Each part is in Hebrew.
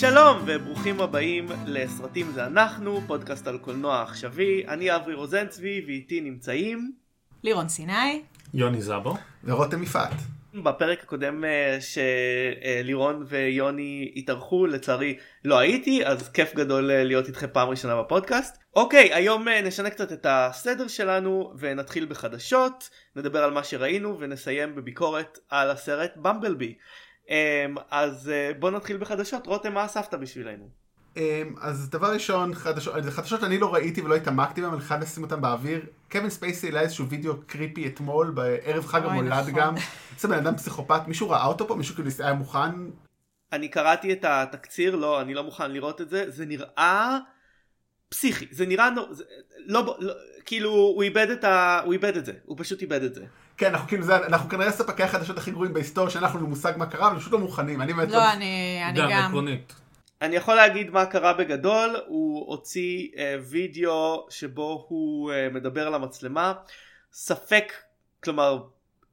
שלום וברוכים הבאים לסרטים זה אנחנו, פודקאסט על קולנוע עכשווי. אני אברי רוזנצבי ואיתי נמצאים לירון סיני. יוני זבו. ורותם יפעת. בפרק הקודם אה, שלירון ויוני התארחו לצערי לא הייתי אז כיף גדול אה, להיות איתכם פעם ראשונה בפודקאסט. אוקיי היום אה, נשנה קצת את הסדר שלנו ונתחיל בחדשות נדבר על מה שראינו ונסיים בביקורת על הסרט במבלבי. אז בוא נתחיל בחדשות רותם מה אספת בשבילנו. אמ, אז דבר ראשון, חדשות, חדשות אני לא ראיתי ולא התעמקתי בהם, אני חייב לשים אותם באוויר. קווין ספייסי העלה איזשהו וידאו קריפי אתמול, בערב חג המולד נכון. גם. זה בן אדם פסיכופת, מישהו ראה אותו פה? מישהו כאילו היה מוכן? אני קראתי את התקציר, לא, אני לא מוכן לראות את זה, זה נראה פסיכי, זה נראה, לא, לא, כאילו הוא איבד את ה... הוא איבד את זה, הוא פשוט איבד את זה. כן, אנחנו כאילו, זה, אנחנו כנראה ספקי החדשות הכי גרועים בהיסטוריה, שאנחנו מושג מה קרה, אבל פשוט לא מוכנים, אני באמת לא... לא, אני, אני גם. גם עקרונית. אני יכול להגיד מה קרה בגדול, הוא הוציא uh, וידאו שבו הוא uh, מדבר על המצלמה, ספק, כלומר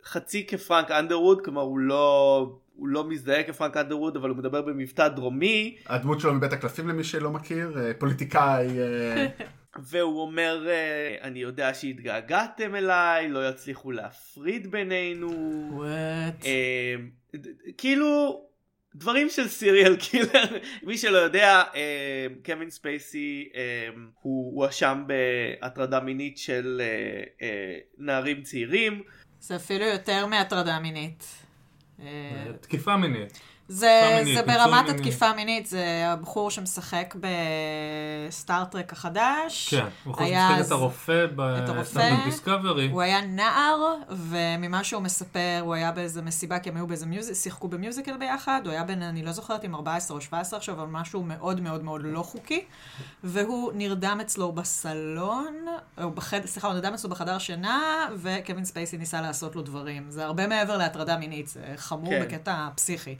חצי כפרנק אנדרווד, כלומר הוא לא, הוא לא מזדהה כפרנק אנדרווד אבל הוא מדבר במבטא דרומי. הדמות שלו מבית הקלפים למי שלא מכיר, uh, פוליטיקאי. והוא אומר אני יודע שהתגעגעתם אליי לא יצליחו להפריד בינינו. What? כאילו דברים של סיריאל קילר מי שלא יודע אה, קווין ספייסי אה, הוא הואשם בהטרדה מינית של אה, נערים צעירים. זה אפילו יותר מהטרדה מינית. תקיפה מינית. זה, זה ברמת התקיפה מינית, זה הבחור שמשחק בסטארטרק החדש. כן, הוא יכול לשחק את הרופא בסטארטרק דיסקאברי. הוא היה נער, וממה שהוא מספר, הוא היה באיזה מסיבה, כי הם היו באיזה music, שיחקו ב musical ביחד, הוא היה בין, אני לא זוכרת אם 14 או 17 עכשיו, אבל משהו מאוד מאוד מאוד לא חוקי. והוא נרדם אצלו בסלון, או בחדר, סליחה, הוא נרדם אצלו בחדר שינה, וקווין ספייסי ניסה לעשות לו דברים. זה הרבה מעבר להטרדה מינית, זה חמור כן. בקטע פסיכי.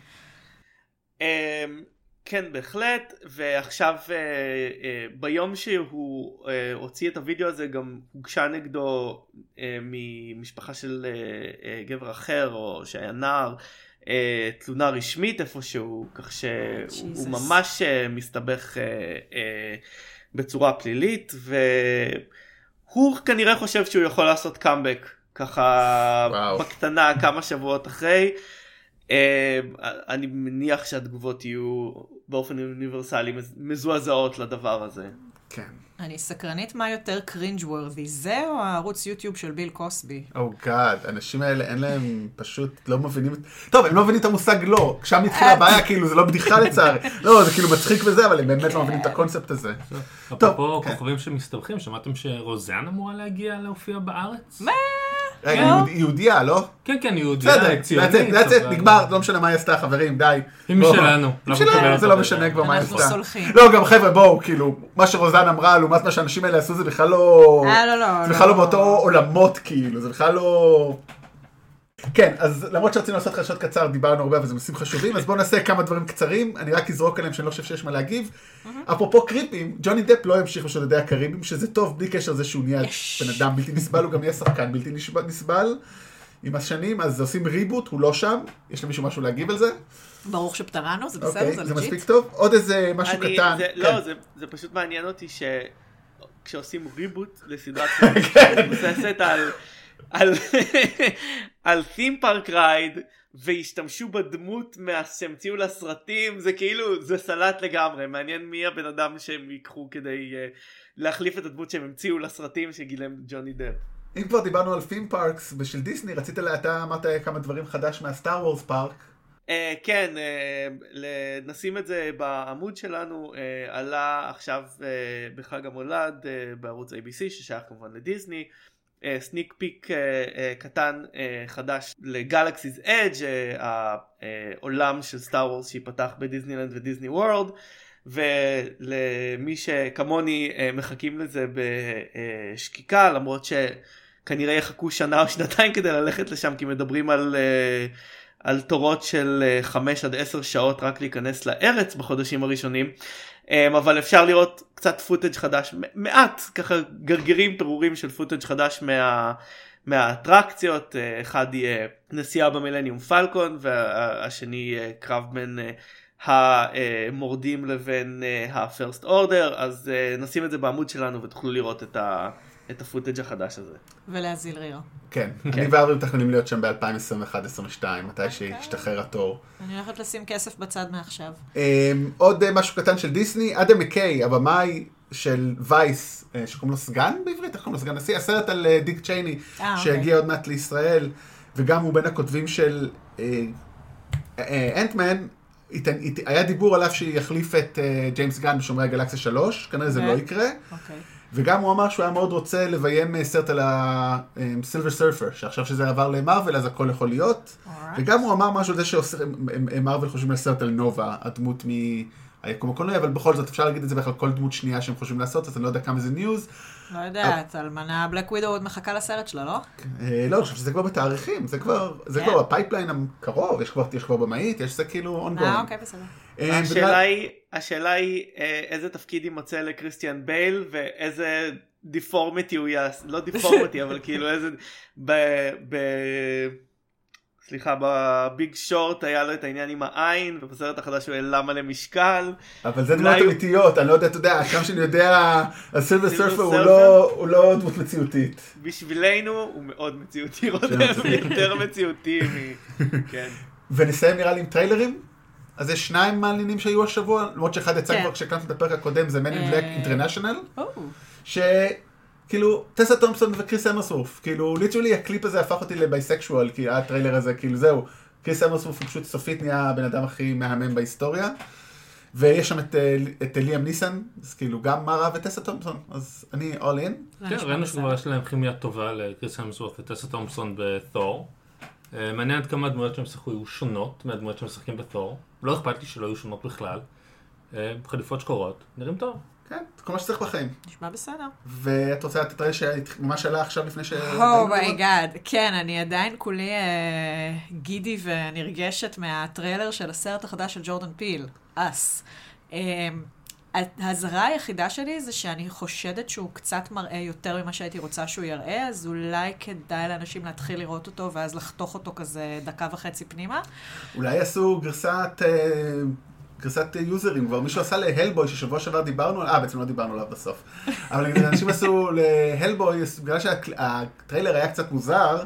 אמ, כן בהחלט ועכשיו uh, uh, ביום שהוא uh, הוציא את הוידאו הזה גם הוגשה נגדו ממשפחה של גבר אחר או שהיה נער תלונה רשמית איפשהו כך שהוא ממש uh, מסתבך בצורה פלילית והוא כנראה חושב שהוא יכול לעשות קאמבק ככה וואו. בקטנה כמה שבועות אחרי. אה, אני מניח שהתגובות יהיו באופן אוניברסלי מזועזעות לדבר הזה. כן. אני סקרנית מה יותר קרינג' וורדי, זה או הערוץ יוטיוב של ביל קוסבי? או oh גאד, האנשים האלה אין להם פשוט לא מבינים, טוב הם לא מבינים את המושג לא, שם התחילה הבעיה כאילו זה לא בדיחה לצערי, לא זה כאילו מצחיק וזה אבל הם באמת לא מבינים את הקונספט הזה. אפרופו כן. כוכבים שמסתבכים, שמעתם שרוזן אמורה להגיע להופיע בארץ? מה? רגע, לא. יהודייה, לא? כן, כן, יהודייה, ציונית. בסדר, נגמר, לא משנה מה היא עשתה, חברים, די. היא משלנו. זה לא משנה כבר מה היא עשתה. אנחנו סולחים. לא, גם חבר'ה, בואו, כאילו, מה שרוזן אמרה, לעומת מה שהאנשים האלה עשו, זה בכלל לא... אה, לא, לא. זה בכלל לא באותו עולמות, כאילו, זה בכלל לא... כן, אז למרות שרצינו לעשות חדשות קצר, דיברנו הרבה, אבל זה נושאים חשובים, אז בואו נעשה כמה דברים קצרים, אני רק אזרוק עליהם שאני לא חושב שיש מה להגיב. אפרופו קריפים, ג'וני דפ לא ימשיך בשודדי הקריבים, שזה טוב בלי קשר לזה שהוא נהיה בן אדם בלתי נסבל, הוא גם יהיה שחקן בלתי נסבל עם השנים, אז עושים reboot, הוא לא שם, יש למישהו משהו להגיב על זה? ברוך שפטרנו, זה בסדר, אוקיי, זה legit. זה מספיק טוב? עוד איזה משהו קטן. לא, כן. זה פשוט מעניין אותי שכשעושים reboot לסדרת מבוססת על... על, על Theme Park Ride והשתמשו בדמות שהמציאו לסרטים זה כאילו זה סלט לגמרי מעניין מי הבן אדם שהם ייקחו כדי uh, להחליף את הדמות שהם המציאו לסרטים שגילם ג'וני דפ. אם כבר דיברנו על Theme Parks ושל דיסני רצית אתה אמרת כמה דברים חדש מהסטאר וורס park. Uh, כן, uh, נשים את זה בעמוד שלנו, uh, עלה עכשיו uh, בחג המולד uh, בערוץ ABC ששייך כמובן לדיסני, sneak uh, peek uh, uh, קטן חדש לגלקסיס אדג' העולם של סטאר וורס שיפתח בדיסנילנד ודיסני וורלד ולמי שכמוני מחכים לזה בשקיקה למרות שכנראה יחכו שנה או שנתיים כדי ללכת לשם כי מדברים על, uh, על תורות של 5 עד 10 שעות רק להיכנס לארץ בחודשים הראשונים. אמ, אבל אפשר לראות קצת פוטאג' חדש מעט ככה גרגירים פירורים של פוטאג' חדש מה, מהאטרקציות אחד יהיה נסיעה במילניום פלקון והשני יהיה קרב בין המורדים לבין אה, ה-first order, אז אה, נשים את זה בעמוד שלנו ותוכלו לראות את, ה, את הפוטאג' החדש הזה. ולהזיל ריר. כן, אני ואבי מתכננים להיות שם ב-2021-2022, מתי שישתחרר התור. אני הולכת לשים כסף בצד מעכשיו. אמ, עוד אה, משהו קטן של דיסני, אדם מקיי, הבמאי של וייס, אה, שקוראים לו סגן בעברית, איך קוראים לו סגן נשיא? הסרט על אה, דיק צ'ייני, אוקיי. שהגיע עוד מעט לישראל, וגם הוא בין הכותבים של אנטמן. היה דיבור עליו שיחליף את ג'יימס גן בשומרי הגלקסיה 3, כנראה זה? לא יקרה. אוקיי. וגם הוא אמר שהוא היה מאוד רוצה לביים אה, סרט על הסילבר סרפר, שעכשיו שזה עבר למרוויל אז הכל יכול להיות. Alright. וגם הוא אמר משהו על זה שמרוויל חושבים על סרט על נובה, הדמות מהיקום הקולנועי, אבל בכל זאת אפשר להגיד את זה בכלל כל דמות שנייה שהם חושבים לעשות, אז אני לא יודע כמה זה news. לא יודעת, אלמנה Black Widow עוד מחכה לסרט שלה, לא? אה, לא, אני חושב שזה כבר בתאריכים, זה כבר, זה כן. כבר ב pipeline הקרוב, יש כבר, במאית, יש זה כאילו ongoing. אה, אוקיי, בסדר. אה, השאלה היא, השאלה היא אה, איזה תפקיד יימצא לקריסטיאן בייל ואיזה deformity הוא יעשה, לא deformity אבל כאילו איזה, ב, ב, סליחה בביג שורט היה לו את העניין עם העין ובסרט החדש הוא העלה מלא משקל אבל זה דמות הוא- אמיתיות, אני לא יודע, אתה יודע, כמה שאני יודע, הסילבר סילבר סרפר הוא? לא- הוא לא דמות מציאותית. בשבילנו הוא מאוד מציאותי מציאותי. יותר מציאותי מ... כן. ונסיים נראה לי עם טריילרים. אז יש שניים מעניינים שהיו השבוע, למרות שאחד יצא כן. כבר כשהקלטנו את הפרק הקודם, זה Man in אה. Black International, או, שכאילו, טסה תומפסון וקריס המסוורת', כאילו, literally הקליפ הזה הפך אותי ל bisexual, כי הטריילר הזה, כאילו זהו, קריס המסוורת' הוא פשוט סופית נהיה הבן אדם הכי מהמם בהיסטוריה, ויש שם את, אה, את ליאם ניסן, אז כאילו גם מרה וטסה תומפסון, אז אני in. זה כן, ראינו. שכבר יש להם כימיה טובה לקריס המסוורת' וטסה תומפסון בתור. אה, מעניין עד כמה הדמויות שהם שיחקו יהיו שונות מהדמויות שהם משחקים בתור. לא אכפת לי שלא יהיו שונות בכלל. אה, חליפות שחורות, נראים טוב. כן, כל מה שצריך בחיים. נשמע בסדר. ואת רוצה לתת טריילר שממש עלה עכשיו לפני ש... Oh my God, כן, אני עדיין כולי אה, giddy ונרגשת מהטריילר של הסרט החדש של ג'ורדן פיל, Us. אה, האזהרה היחידה שלי זה שאני חושדת שהוא קצת מראה יותר ממה שהייתי רוצה שהוא יראה, אז אולי כדאי לאנשים להתחיל לראות אותו ואז לחתוך אותו כזה דקה וחצי פנימה. אולי יעשו גרסת, אה, גרסת יוזרים, כבר מישהו עשה להלבוי, ששבוע שעבר דיברנו עליו, אה, בעצם לא דיברנו עליו בסוף. אבל אנשים עשו להלבוי, בגלל שהטריילר היה קצת מוזר,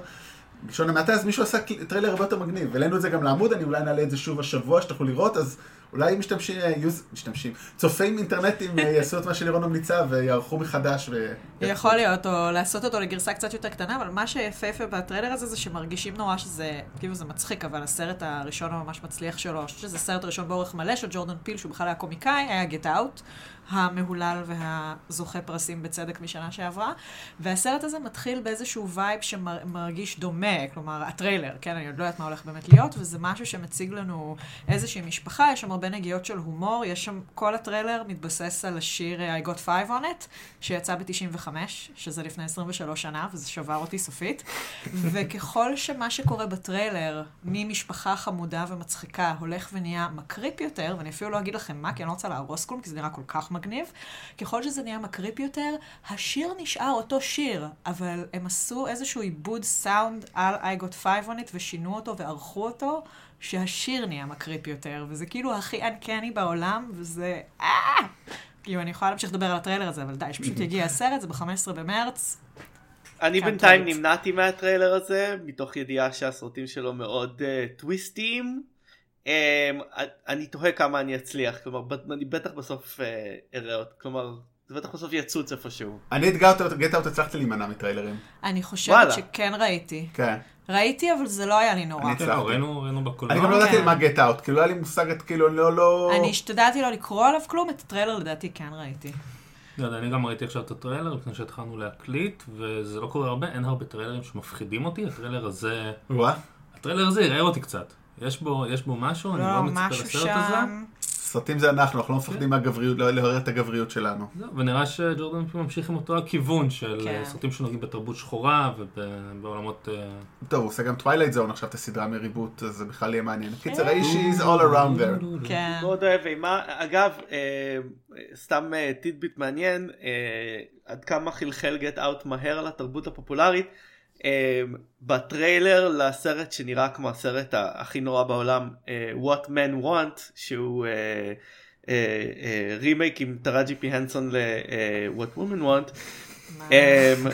בלשון המעטה, אז מישהו עשה טריילר הרבה יותר מגניב. העלינו את זה גם לעמוד, אני אולי נעלה את זה שוב השבוע, שתוכלו לראות, אז אולי משתמשים, אה, use, משתמשים, צופים אינטרנטים אה, יעשו את מה שלירון ממליצה ויערכו מחדש. ו... יכול להיות, או לעשות אותו לגרסה קצת יותר קטנה, אבל מה שיפהפה בטריילר הזה זה שמרגישים נורא שזה, כאילו זה מצחיק, אבל הסרט הראשון הממש מצליח שלו, אני חושבת שזה הסרט הראשון באורך מלא של ג'ורדן פיל, שהוא בכלל היה קומיקאי, היה Get Out, המהולל והזוכה פרסים בצדק משנה שעברה, והסרט הזה מתחיל באיזשהו וייב שמרגיש דומה, כלומר, הטריילר, כן, אני עוד לא יודעת מה הולך באמת להיות, וזה משהו שמציג לנו איזושהי משפחה, יש שם הרבה נגיעות של הומור, יש שם, כל הטריילר מתבסס על השיר אה, I got five on it, שיצא ב-95, שזה לפני 23 שנה, וזה שבר אותי סופית. וככל שמה שקורה בטריילר, ממשפחה חמודה ומצחיקה, הולך ונהיה מקריפי יותר, ואני אפילו לא אגיד לכם מה, כי אני לא רוצה להרוס כלום, כי זה נראה כל כך מגניב, ככל שזה נהיה מקריפ יותר, השיר נשאר אותו שיר, אבל הם עשו איזשהו עיבוד סאונד על I got five on it, ושינו אותו וערכו אותו. שהשיר נהיה מקריפ יותר, וזה כאילו הכי אנקני בעולם, וזה... אה! כאילו, אני יכולה להמשיך לדבר על הטריילר הזה, אבל די, שפשוט יגיע הסרט, זה ב-15 במרץ. אני בינתיים. נמנעתי מהטריילר הזה, מתוך ידיעה שהסרטים שלו מאוד uh, טוויסטיים. Um, אני תוהה כמה אני אצליח, כלומר, ב- אני בטח בסוף אה, אראה אותו, כלומר, זה בטח בסוף יצוץ איפשהו. אני את Get Out הצלחתי להימנע מטריילרים. אני חושבת וואלה. שכן ראיתי. כן. ראיתי, אבל זה לא היה לי נורא. אני כן, הצלחתי. ראינו ראינו בקולנוע. אני גם לא ידעתי כן. על מה Get Out, כאילו לא היה לי מושג, כאילו אני לא, לא... אני השתדלתי לא לקרוא עליו כלום, את הטריילר לדעתי כן ראיתי. לא יודע, אני גם ראיתי עכשיו את הטריילר לפני שהתחלנו להקליט, וזה לא קורה הרבה, אין הרבה טריילרים שמפחידים אותי, הטריילר הזה, הטריילר הזה יראה אותי קצת. יש בו, יש בו משהו, אני לא, לא מצפה לסרט הזה. שם. סרטים זה אנחנו, אנחנו לא מפחדים מהגבריות, לא לעורר את הגבריות שלנו. ונראה שג'ורדן ממשיך עם אותו הכיוון של כן. אה, סרטים שנוגעים בתרבות שחורה ובעולמות... אה, טוב, הוא עושה גם Twilight Zone עכשיו את הסדרה מ reboot, אז זה בכלל יהיה מעניין. קיצר, האיש is all around there. כן. מאוד אוהב אימה, אגב, אה, סתם אה, tidbit מעניין, אה, עד כמה חלחל Get Out מהר לתרבות הפופולרית. בטריילר לסרט שנראה כמו הסרט הכי נורא בעולם אה, What Men Want שהוא רימייק עם טראג'י פי הנסון ל-What Women Want. אמ,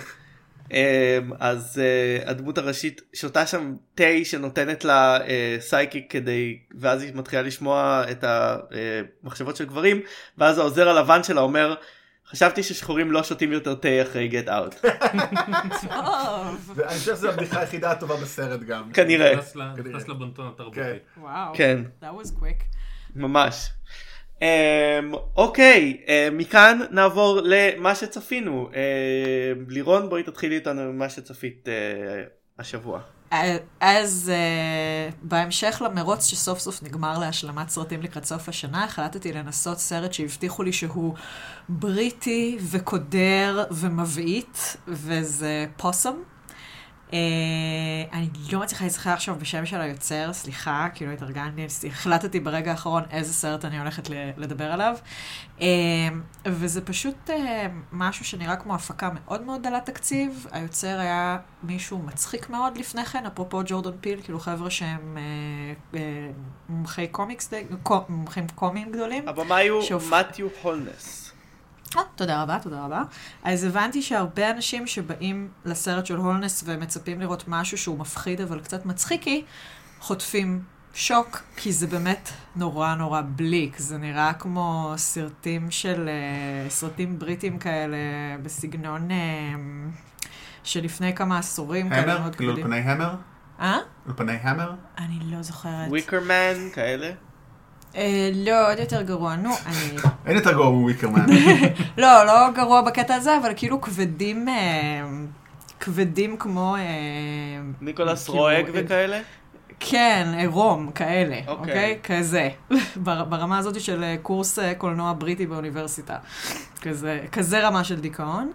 אמ, אז הדמות הראשית שותה שם תה שנותנת לה אה, סייקיק ואז היא מתחילה לשמוע את המחשבות של גברים ואז העוזר הלבן שלה אומר חשבתי ששחורים לא שותים יותר תה אחרי Get Out. אני חושב שזו הבדיחה היחידה הטובה בסרט גם. כנראה. נכנס לבונטון התרבותי. וואו. כן. That was quick. ממש. Um, אוקיי, um, מכאן נעבור למה שצפינו. Um, לירון בואי תתחילי איתנו ממה שצפית uh, השבוע. אז uh, בהמשך למרוץ שסוף סוף נגמר להשלמת סרטים לקראת סוף השנה, החלטתי לנסות סרט שהבטיחו לי שהוא בריטי וקודר ומבעית, וזה פוסום. Uh, אני לא מצליחה להיזכר עכשיו בשם של היוצר, סליחה, כאילו התארגנתי, החלטתי ברגע האחרון איזה סרט אני הולכת לדבר עליו. Uh, וזה פשוט uh, משהו שנראה כמו הפקה מאוד מאוד דלת תקציב. היוצר היה מישהו מצחיק מאוד לפני כן, אפרופו ג'ורדון פיל, כאילו חבר'ה שהם uh, uh, מומחי קומיקס, מומחים קומיים גדולים. הבמאי הוא מתיו הולנס. Oh, תודה רבה, תודה רבה. אז הבנתי שהרבה אנשים שבאים לסרט של הולנס ומצפים לראות משהו שהוא מפחיד אבל קצת מצחיקי, חוטפים שוק, כי זה באמת נורא נורא בליק. זה נראה כמו סרטים של, uh, סרטים בריטים כאלה בסגנון uh, שלפני כמה עשורים. המר? כאילו אולפני המר? אה? אולפני המר? אני לא זוכרת. וויקרמן, כאלה? אה, לא, עוד יותר גרוע. נו, אני... אין יותר גרוע מוויקרמן. לא, לא גרוע בקטע הזה, אבל כאילו כבדים, אה, כבדים כמו... אה, ניקולס כאילו, רואג וכאלה? כן, עירום, כאלה, אוקיי. אוקיי? כזה. בר- ברמה הזאת של קורס קולנוע בריטי באוניברסיטה. כזה, כזה רמה של דיכאון.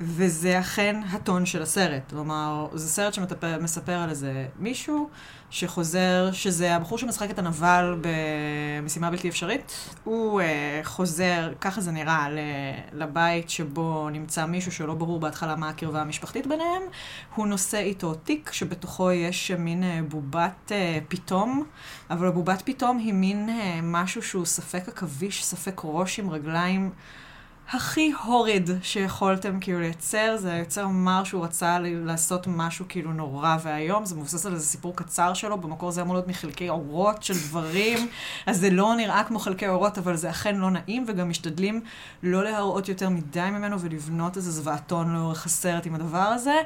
וזה אכן הטון של הסרט. כלומר, זה סרט שמספר על איזה מישהו שחוזר, שזה הבחור שמשחק את הנבל במשימה בלתי אפשרית. הוא uh, חוזר, ככה זה נראה, לבית שבו נמצא מישהו שלא ברור בהתחלה מה הקרבה המשפחתית ביניהם. הוא נושא איתו תיק שבתוכו יש מין uh, בובת uh, פתאום, אבל הבובת פתאום היא מין uh, משהו שהוא ספק עכביש, ספק ראש עם רגליים. הכי הוריד שיכולתם כאילו לייצר, זה היוצר אמר שהוא רצה לעשות משהו כאילו נורא ואיום, זה מבוסס על איזה סיפור קצר שלו, במקור זה אמור להיות מחלקי אורות של דברים, אז זה לא נראה כמו חלקי אורות, אבל זה אכן לא נעים, וגם משתדלים לא להראות יותר מדי ממנו ולבנות איזה זוועתון לאורך הסרט עם הדבר הזה,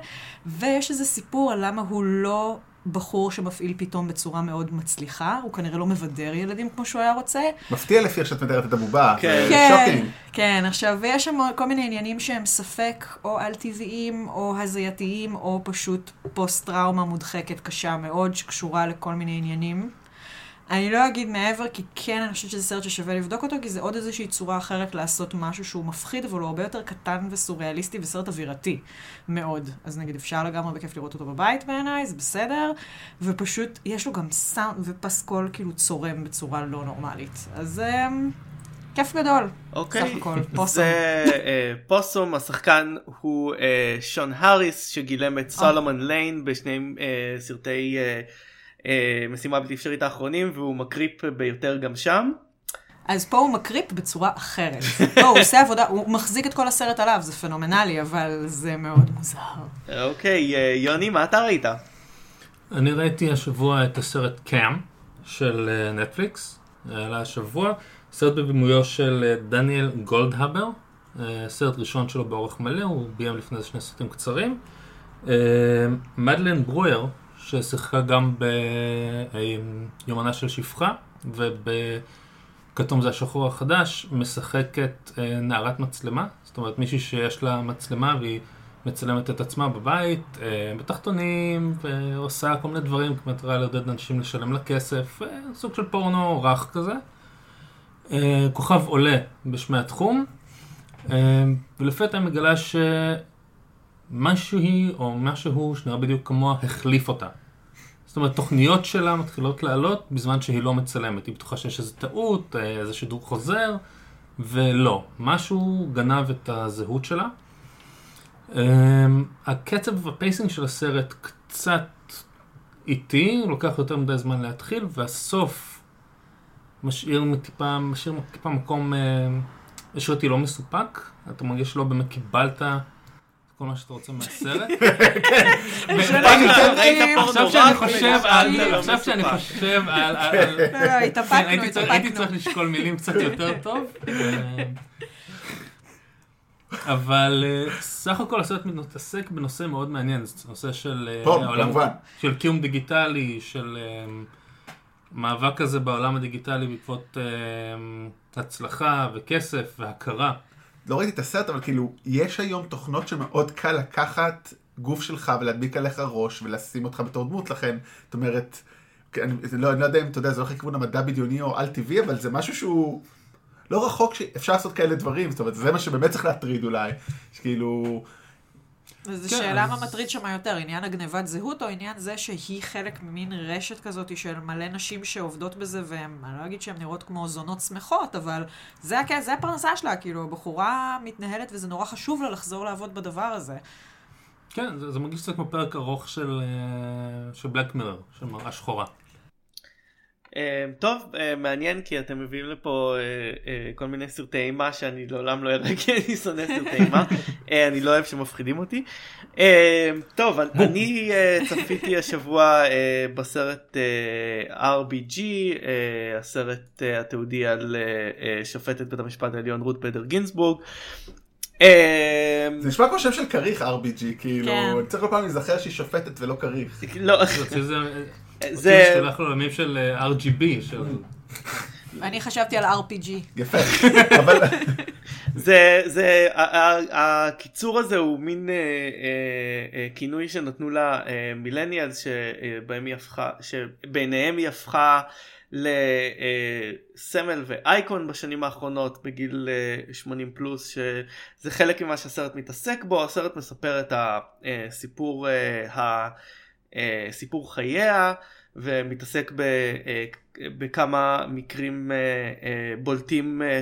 ויש איזה סיפור על למה הוא לא... בחור שמפעיל פתאום בצורה מאוד מצליחה, הוא כנראה לא מבדר ילדים כמו שהוא היה רוצה, מפתיע לפי איך שאת מתארת את הבובה. כן. זה כן, shocking. כן, עכשיו, ויש שם כל מיני עניינים שהם ספק או על-טבעיים, או הזייתיים, או פשוט פוסט-טראומה מודחקת קשה מאוד, שקשורה לכל מיני עניינים. אני לא אגיד מעבר, כי כן, אני חושבת שזה סרט ששווה לבדוק אותו, כי זה עוד איזושהי צורה אחרת לעשות משהו שהוא מפחיד, אבל הוא הרבה יותר קטן וסוריאליסטי וסרט אווירתי מאוד. אז נגיד, אפשר לגמרי בכיף לראות אותו בבית בעיניי, זה בסדר, ופשוט, יש לו גם סאונד ופסקול כאילו צורם בצורה לא נורמלית. אז אמ, כיף גדול. אוקיי. סך הכל, פוסום. זה אה, פוסום, השחקן הוא אה, שון האריס שגילם את סולומון ליין בשני אה, סרטי אה, אה, משימה בלתי אפשרית האחרונים והוא מקריפ ביותר גם שם. אז פה הוא מקריפ בצורה אחרת. לא, הוא עושה עבודה, הוא מחזיק את כל הסרט עליו, זה פנומנלי, אבל זה מאוד מוזר. אוקיי, אה, יוני, מה אתה ראית? אני ראיתי השבוע את הסרט קאם של אה, נטפליקס, עלה השבוע, סרט בבימויו של אה, דניאל גולדהבר, אה, סרט ראשון שלו באורך מלא, הוא ביים לפני זה שני סרטים קצרים. אה, מדלן ברויר, ששיחקה גם ביומנה של שפחה, ובכתום זה השחור החדש, משחקת אה, נערת מצלמה, זאת אומרת מישהי שיש לה מצלמה והיא מצלמת את עצמה בבית, אה, בתחתונים, ועושה כל מיני דברים, במטרה לעודד אנשים לשלם לה כסף, אה, סוג של פורנו רך כזה. כוכב עולה בשמי התחום, ולפתע מגלה שמשהו היא, או משהו שנראה בדיוק כמוה, החליף אותה. זאת אומרת, תוכניות שלה מתחילות לעלות בזמן שהיא לא מצלמת. היא בטוחה שיש איזו טעות, אה, איזה שידור חוזר, ולא. משהו גנב את הזהות שלה. אמ, הקצב והפייסינג של הסרט קצת איטי, לוקח יותר מדי זמן להתחיל, והסוף משאיר טיפה, משאיר טיפה מקום, אה, השאיר אותי לא מסופק. אתה מרגיש שלא באמת קיבלת כל מה שאתה רוצה מהסרט. עכשיו שאני חושב על, עכשיו שאני חושב על, על- לא, לא, כן, התאפקנו, הייתי צריך- התאפקנו. לשקול מילים קצת יותר טוב. אה, אבל אה, סך הכל הסרט מתעסק בנושא מאוד מעניין, זה נושא של אה, פה, כמובן. של קיום דיגיטלי, של מאבק כזה בעולם הדיגיטלי בעקבות הצלחה וכסף והכרה. לא ראיתי את הסרט, אבל כאילו, יש היום תוכנות שמאוד קל לקחת גוף שלך ולהדביק עליך ראש ולשים אותך בתור דמות, לכן, זאת אומרת, אני לא, אני לא יודע אם אתה יודע, זה הולך לכיוון המדע בדיוני או על-טבעי, אבל זה משהו שהוא לא רחוק שאפשר לעשות כאלה דברים, זאת אומרת, זה מה שבאמת צריך להטריד אולי, שכאילו, וזו כן, שאלה אז- מה מטריד שם יותר, עניין הגנבת זהות, או עניין זה שהיא חלק ממין רשת כזאת של מלא נשים שעובדות בזה, והן, אני לא אגיד שהן נראות כמו זונות שמחות, אבל זה, הכ- זה הפרנסה שלה, כאילו, הבחורה מתנהלת וזה נורא חשוב לה לחזור לעבוד בדבר הזה. כן, זה, זה מרגיש קצת כמו פרק ארוך של, אה, של בלק מירר, של מראה שחורה. אה, טוב, אה, מעניין כי אתם מביאים לפה אה, אה, כל מיני סרטי אימה שאני לעולם לא אראה כי אני שונא סרטי אימה. אה, אני לא אוהב שמפחידים אותי. אה, טוב, אני- צפיתי השבוע בסרט RBG, הסרט התיעודי על שופטת בית המשפט העליון רות בדר גינסבורג. אה, זה נשמע כמו שם של כריך RBG, כאילו, כן. אני צריך כל פעם להיזכר שהיא שופטת ולא כריך. לא, זה, זה, זה... זה שולח לעולמים של אה, RGB. אני חשבתי על RPG. יפה, אבל זה זה ה- ה- הקיצור הזה הוא מין אה, אה, אה, כינוי שנתנו לה מילניאלס שבהם היא הפכה שבעיניהם היא הפכה לסמל ואייקון בשנים האחרונות בגיל אה, 80 פלוס שזה חלק ממה שהסרט מתעסק בו הסרט מספר את הסיפור סיפור חייה ומתעסק ב, אה, בכמה מקרים אה, אה, בולטים אה,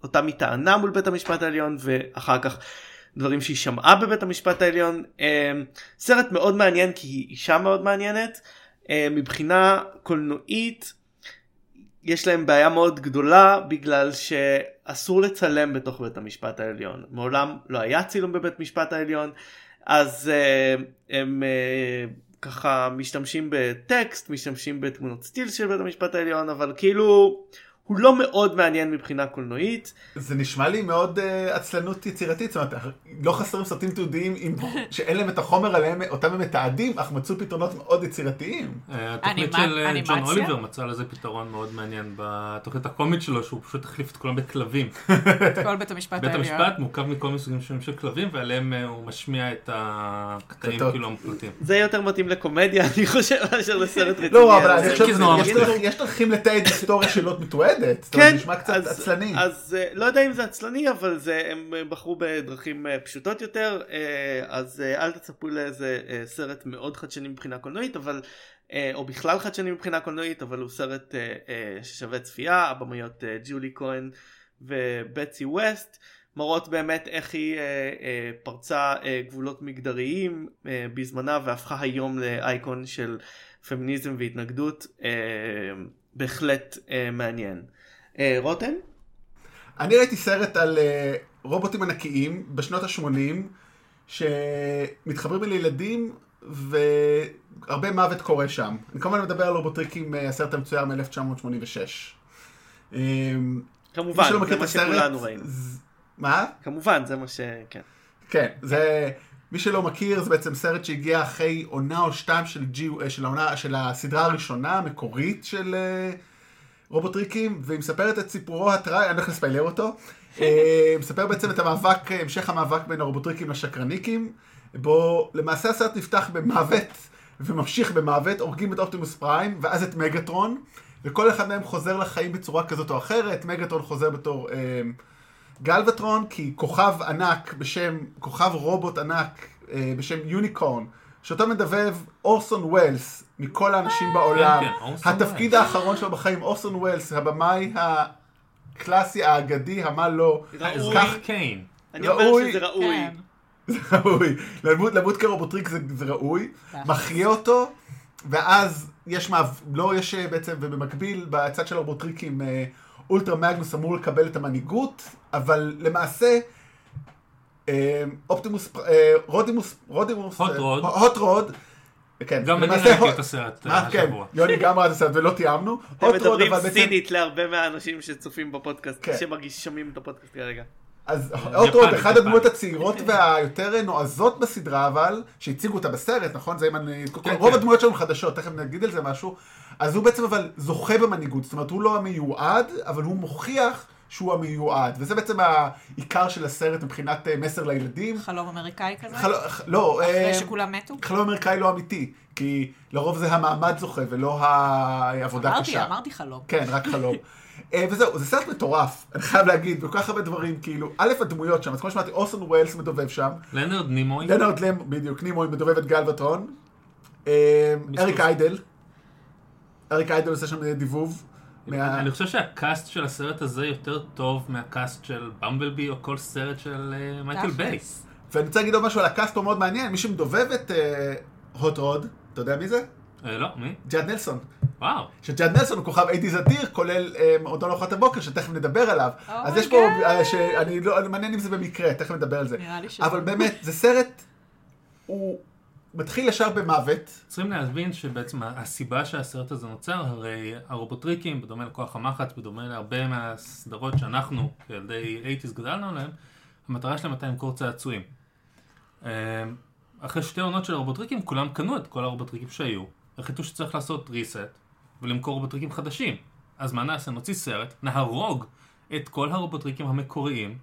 שאותם היא טענה מול בית המשפט העליון ואחר כך דברים שהיא שמעה בבית המשפט העליון. אה, סרט מאוד מעניין כי היא אישה מאוד מעניינת. אה, מבחינה קולנועית יש להם בעיה מאוד גדולה בגלל שאסור לצלם בתוך בית המשפט העליון. מעולם לא היה צילום בבית משפט העליון אז אה, הם אה, ככה משתמשים בטקסט, משתמשים בתמונות סטיל של בית המשפט העליון, אבל כאילו הוא לא מאוד מעניין מבחינה קולנועית. זה נשמע לי מאוד אה, עצלנות יצירתית, זאת אומרת, לא חסרים סרטים תיעודיים עם- שאין להם את החומר עליהם, אותם הם מתעדים, אך מצאו פתרונות מאוד יצירתיים. אה, התוכנית של ג'ון? אוליבר מצא לזה פתרון מאוד מעניין בתוכנית הקומית שלו, שהוא פשוט החליף את כולם בכלבים. את כל בית המשפט בית העליון. המשפט מורכב מכל מיני סוגים שונים של כלבים, ועליהם אה, הוא משמיע את הקטעים. כאילו המוקלטים. זה יותר מתאים לקומדיה אני חושב מאשר לסרט רציני. לא, אבל אני חושב, כי זה נורא יש מצליח. דרך- יש דרכים לתעד היסטוריה שלא מתועדת, זאת אומרת, כן, נשמע קצת אז- עצלני. אז אה, לא יודע אם זה עצלני אבל זה הם אה, בחרו בדרכים אה, פשוטות יותר אז אל תצפו לאיזה סרט מאוד חדשני מבחינה קולנועית אבל או בכלל חדשני מבחינה קולנועית אבל הוא סרט ששווה צפייה הבמאיות ג'ולי כהן ובצי ווסט מראות באמת איך היא אה, אה, פרצה אה, גבולות מגדריים אה, בזמנה והפכה היום לאייקון של פמיניזם והתנגדות אה, בהחלט אה, מעניין. אה, רותם? אני ראיתי סרט על אה, רובוטים ענקיים בשנות ה-80, שמתחברים לילדים, והרבה מוות קורה שם. אני כמובן מדבר על רובוטריקים, אה, הסרט המצויר מ-1986. כמובן, זה מה שכולנו ראינו. מה? כמובן, זה מה ש... כן. כן, זה... מי שלא מכיר, זה בעצם סרט שהגיע אחרי עונה או שתיים של, ג'י, אה, של, העונה, של הסדרה הראשונה, המקורית של אה, רובוטריקים, והיא מספרת את סיפורו הטראי, אני לא הולך לספיילר אותו, אה, מספר בעצם את המאבק, המשך המאבק בין הרובוטריקים לשקרניקים, בו למעשה הסרט נפתח במוות, וממשיך במוות, הורגים את אופטימוס פריים, ואז את מגטרון, וכל אחד מהם חוזר לחיים בצורה כזאת או אחרת, מגטרון חוזר בתור... אה, גלווטרון כי כוכב ענק בשם, כוכב רובוט ענק אה, בשם יוניקורן, שאותו מדבב אורסון ווילס מכל האנשים בעולם. כן, אורסון התפקיד. האחרון שלו בחיים, אורסון ווילס, הבמאי הקלאסי, האגדי, המה לא. ראוי. כך, קיין. אני אומר. שזה ראוי. כן. זה ראוי. למות, למות כרובוטריק זה, זה ראוי. מחיה אותו, ואז יש מעב... לא, יש אה, בעצם, ובמקביל, בצד של הרובוטריקים, אה, אולטרה מגנוס אמור לקבל את המנהיגות, אבל למעשה, אה, אופטימוס, אה, רודימוס, רודימוס, הוט אה, רוד. כן, גם אני למעשה, ראיתי את הסרט כן, השבוע. יוני גם ראה את הסרט ולא תיאמנו, הוט רוד, מדברים אבל בעצם, סינית להרבה מהאנשים שצופים בפודקאסט, כן. שמרגיש שומעים את הפודקאסט כרגע. אז הוט רוד, אחת. הדמויות הצעירות והיותר נועזות בסדרה, אבל, שהציגו אותה בסרט, נכון? זה אם אני... כן, רוב. הדמויות שלנו חדשות, תכף נגיד על זה משהו. אז הוא בעצם אבל זוכה במנהיגות, זאת אומרת, הוא לא המיועד, אבל הוא מוכיח שהוא המיועד. וזה בעצם העיקר של הסרט מבחינת אה, מסר לילדים. חלום אמריקאי כזה? חלום, לא, אחרי אה, שכולם מתו? חלום אמריקאי לא אמיתי, כי לרוב זה המעמד זוכה ולא העבודה אמרתי, קשה. אמרתי חלום. כן, רק חלום. אה, וזהו, זה סרט מטורף, אני חייב להגיד, וכל כך הרבה דברים, כאילו, א', הדמויות שם, אז כמו שאמרתי, אורסון ווילס מדובב שם, לנרד נימוי. לנרד לם, בדיוק, נימוי מדובב את גלבטרון, אה, אריק איידל, אריק איידל עושה שם דיבוב, מה- אני חושב שה cast של הסרט הזה יותר טוב מה cast של במבלבי או כל סרט של אה, מייקל. ביי. ואני רוצה להגיד עוד משהו על ה cast הוא מאוד מעניין, מי שמדובב את אה, הוט רוד, אתה יודע מי זה? אה, לא, מי? ג'אד נלסון. וואו. שג'אד נלסון הוא כוכב אייטיז אדיר, כולל אה, מועדון ארוחת הבוקר, שתכף נדבר עליו. Oh אז יש פה, God. אה, שאני לא, אני מעניין אם זה במקרה, תכף נדבר על זה. נראה לי ש... אבל באמת, זה סרט, הוא מתחיל ישר במוות. צריכים להבין שבעצם הסיבה שהסרט הזה נוצר, הרי הרובוטריקים, בדומה לכוח המחץ, בדומה להרבה מהסדרות שאנחנו, כילדי 80's גדלנו עליהם, המטרה שלהם הייתה למכור צעצועים. אה, אחרי שתי עונות של הרובוטריקים, כולם קנו את כל הרובוטריקים שהיו, החליטו שצריך לעשות reset ולמכור רובוטריקים חדשים. אז מה נעשה? נוציא סרט, נהרוג את כל הרובוטריקים המקוריים,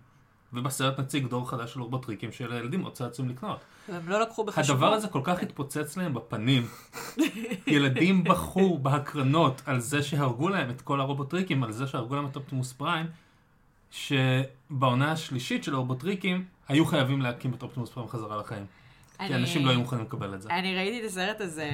ובסרט נציג דור חדש של רובוטריקים שלילדים יהיו עוד צעצועים לקנות. הם לא לקחו בחשבון. הדבר הזה כל כך התפוצץ להם בפנים. ילדים בכו בהקרנות על זה שהרגו להם את כל הרובוטריקים, על זה שהרגו להם את אופטימוס פריים, שבעונה השלישית של הרובוטריקים היו חייבים להקים את אופטימוס פריים חזרה לחיים. כי אני- אנשים לא היו מוכנים לקבל את זה. אני ראיתי את הסרט הזה,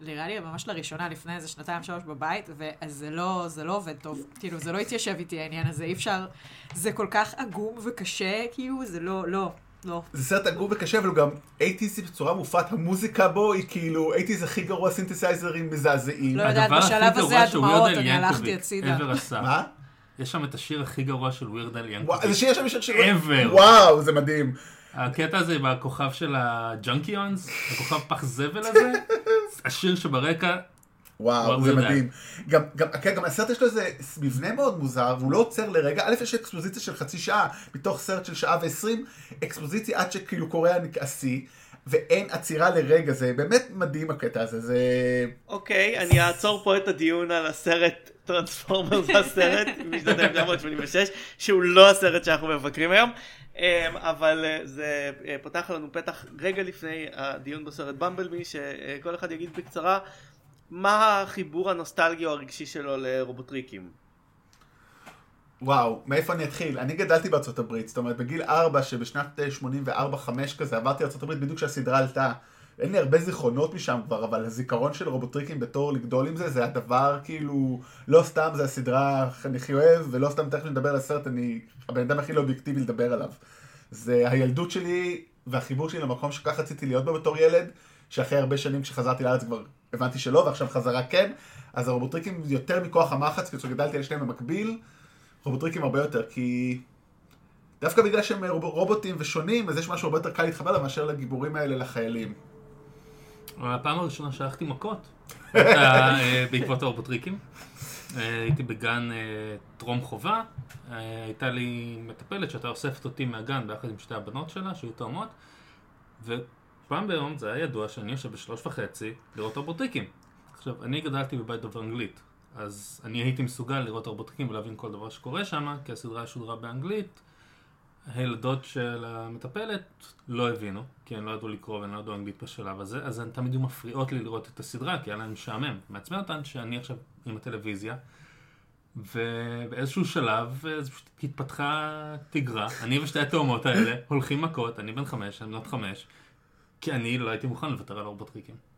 נראה לי ממש לראשונה לפני איזה שנתיים שלוש בבית, וזה לא, זה לא עובד טוב. כאילו, זה לא התיישב איתי העניין הזה, אי אפשר... זה כל כך עגום וקשה, כאילו, זה לא, לא, לא. זה סרט עגום וקשה, אבל הוא גם 80's בצורה מופת, המוזיקה בו היא כאילו 80's הכי גרוע סינתסייזרים מזעזעים. לא יודעת, בשלב הזה הדמעות, אני הלכתי הצידה. מה? יש שם את השיר הכי גרוע של ווירד אל וואו, ינקוביק. זה שיש שם שיר של... Ever. וואו, זה מדהים. הקטע הזה בכוכב של הג'אנקיונס, הכוכב פח זבל הזה, השיר שברקע, וואו, זה. מדהים. גם, גם, כן, גם הסרט יש לו איזה מבנה מאוד מוזר, והוא לא עוצר לרגע. א', יש אקספוזיציה של חצי שעה, מתוך סרט של שעה ועשרים, אקספוזיציה עד שכאילו קורה השיא, ואין עצירה לרגע, זה באמת מדהים הקטע הזה, זה... אוקיי, אני אעצור פה את הדיון על הסרט טרנספורמר בסרט משנת 1986, שהוא לא הסרט שאנחנו מבקרים היום, אמ, אבל אה, זה אה, פותח לנו פתח רגע לפני הדיון בסרט במבלבי, שכל אחד יגיד בקצרה מה החיבור הנוסטלגי או הרגשי שלו לרובוטריקים. וואו, מאיפה אני אתחיל? אני גדלתי בארצות הברית, זאת אומרת בגיל 4, שבשנת 84-5 כזה עברתי לארצות הברית בדיוק כשהסדרה עלתה. אין לי הרבה זיכרונות משם כבר, אבל הזיכרון של רובוטריקים בתור לגדול עם זה, זה הדבר כאילו, לא סתם זה הסדרה אני הכי אוהב, ולא סתם תכף נדבר על הסרט, אני הבן אדם הכי לא אובייקטיבי לדבר עליו. זה הילדות שלי והחיבור שלי למקום שכך רציתי להיות בו בתור ילד, שאחרי הרבה שנים כשחזרתי לארץ כבר הבנתי שלא, ועכשיו חזרה כן, אז הרובוטריקים יותר מכוח המחץ, כי כשגדלתי על שניהם במקביל, רובוטריקים הרבה יותר, כי דווקא בגלל שהם רוב- רובוטים ושונים, אז יש משהו הרבה יותר קל להתחבר להם מאשר לגיבורים האלה לחיילים. הפעם הראשונה שהלכתי מכות, אה, בעקבות הרובוטריקים. אה, הייתי בגן אה, טרום חובה, הייתה לי מטפלת שהייתה אוספת אותי מהגן ביחד עם שתי הבנות שלה, שהיו תאומות, ופעם ביום זה היה ידוע שאני יושב בשלוש וחצי לראות רובוטריקים. עכשיו, אני גדלתי בבית דובר אנגלית, אז אני הייתי מסוגל לראות רובוטריקים ולהבין כל דבר שקורה שם, כי הסדרה שודרה באנגלית. הילדות של המטפלת לא הבינו, כי הן לא ידעו לקרוא והן לא ידעו אנגלית בשלב הזה, אז הן תמיד היו מפריעות לי לראות את הסדרה, כי היה להן משעמם. מעצבן אותן שאני עכשיו עם הטלוויזיה, ובאיזשהו שלב אה, פשוט התפתחה תגרה, אני ושתי התאומות האלה הולכים מכות, אני בן חמש, הן בנות חמש, כי אני לא הייתי מוכן לוותר על הרובוטריקים.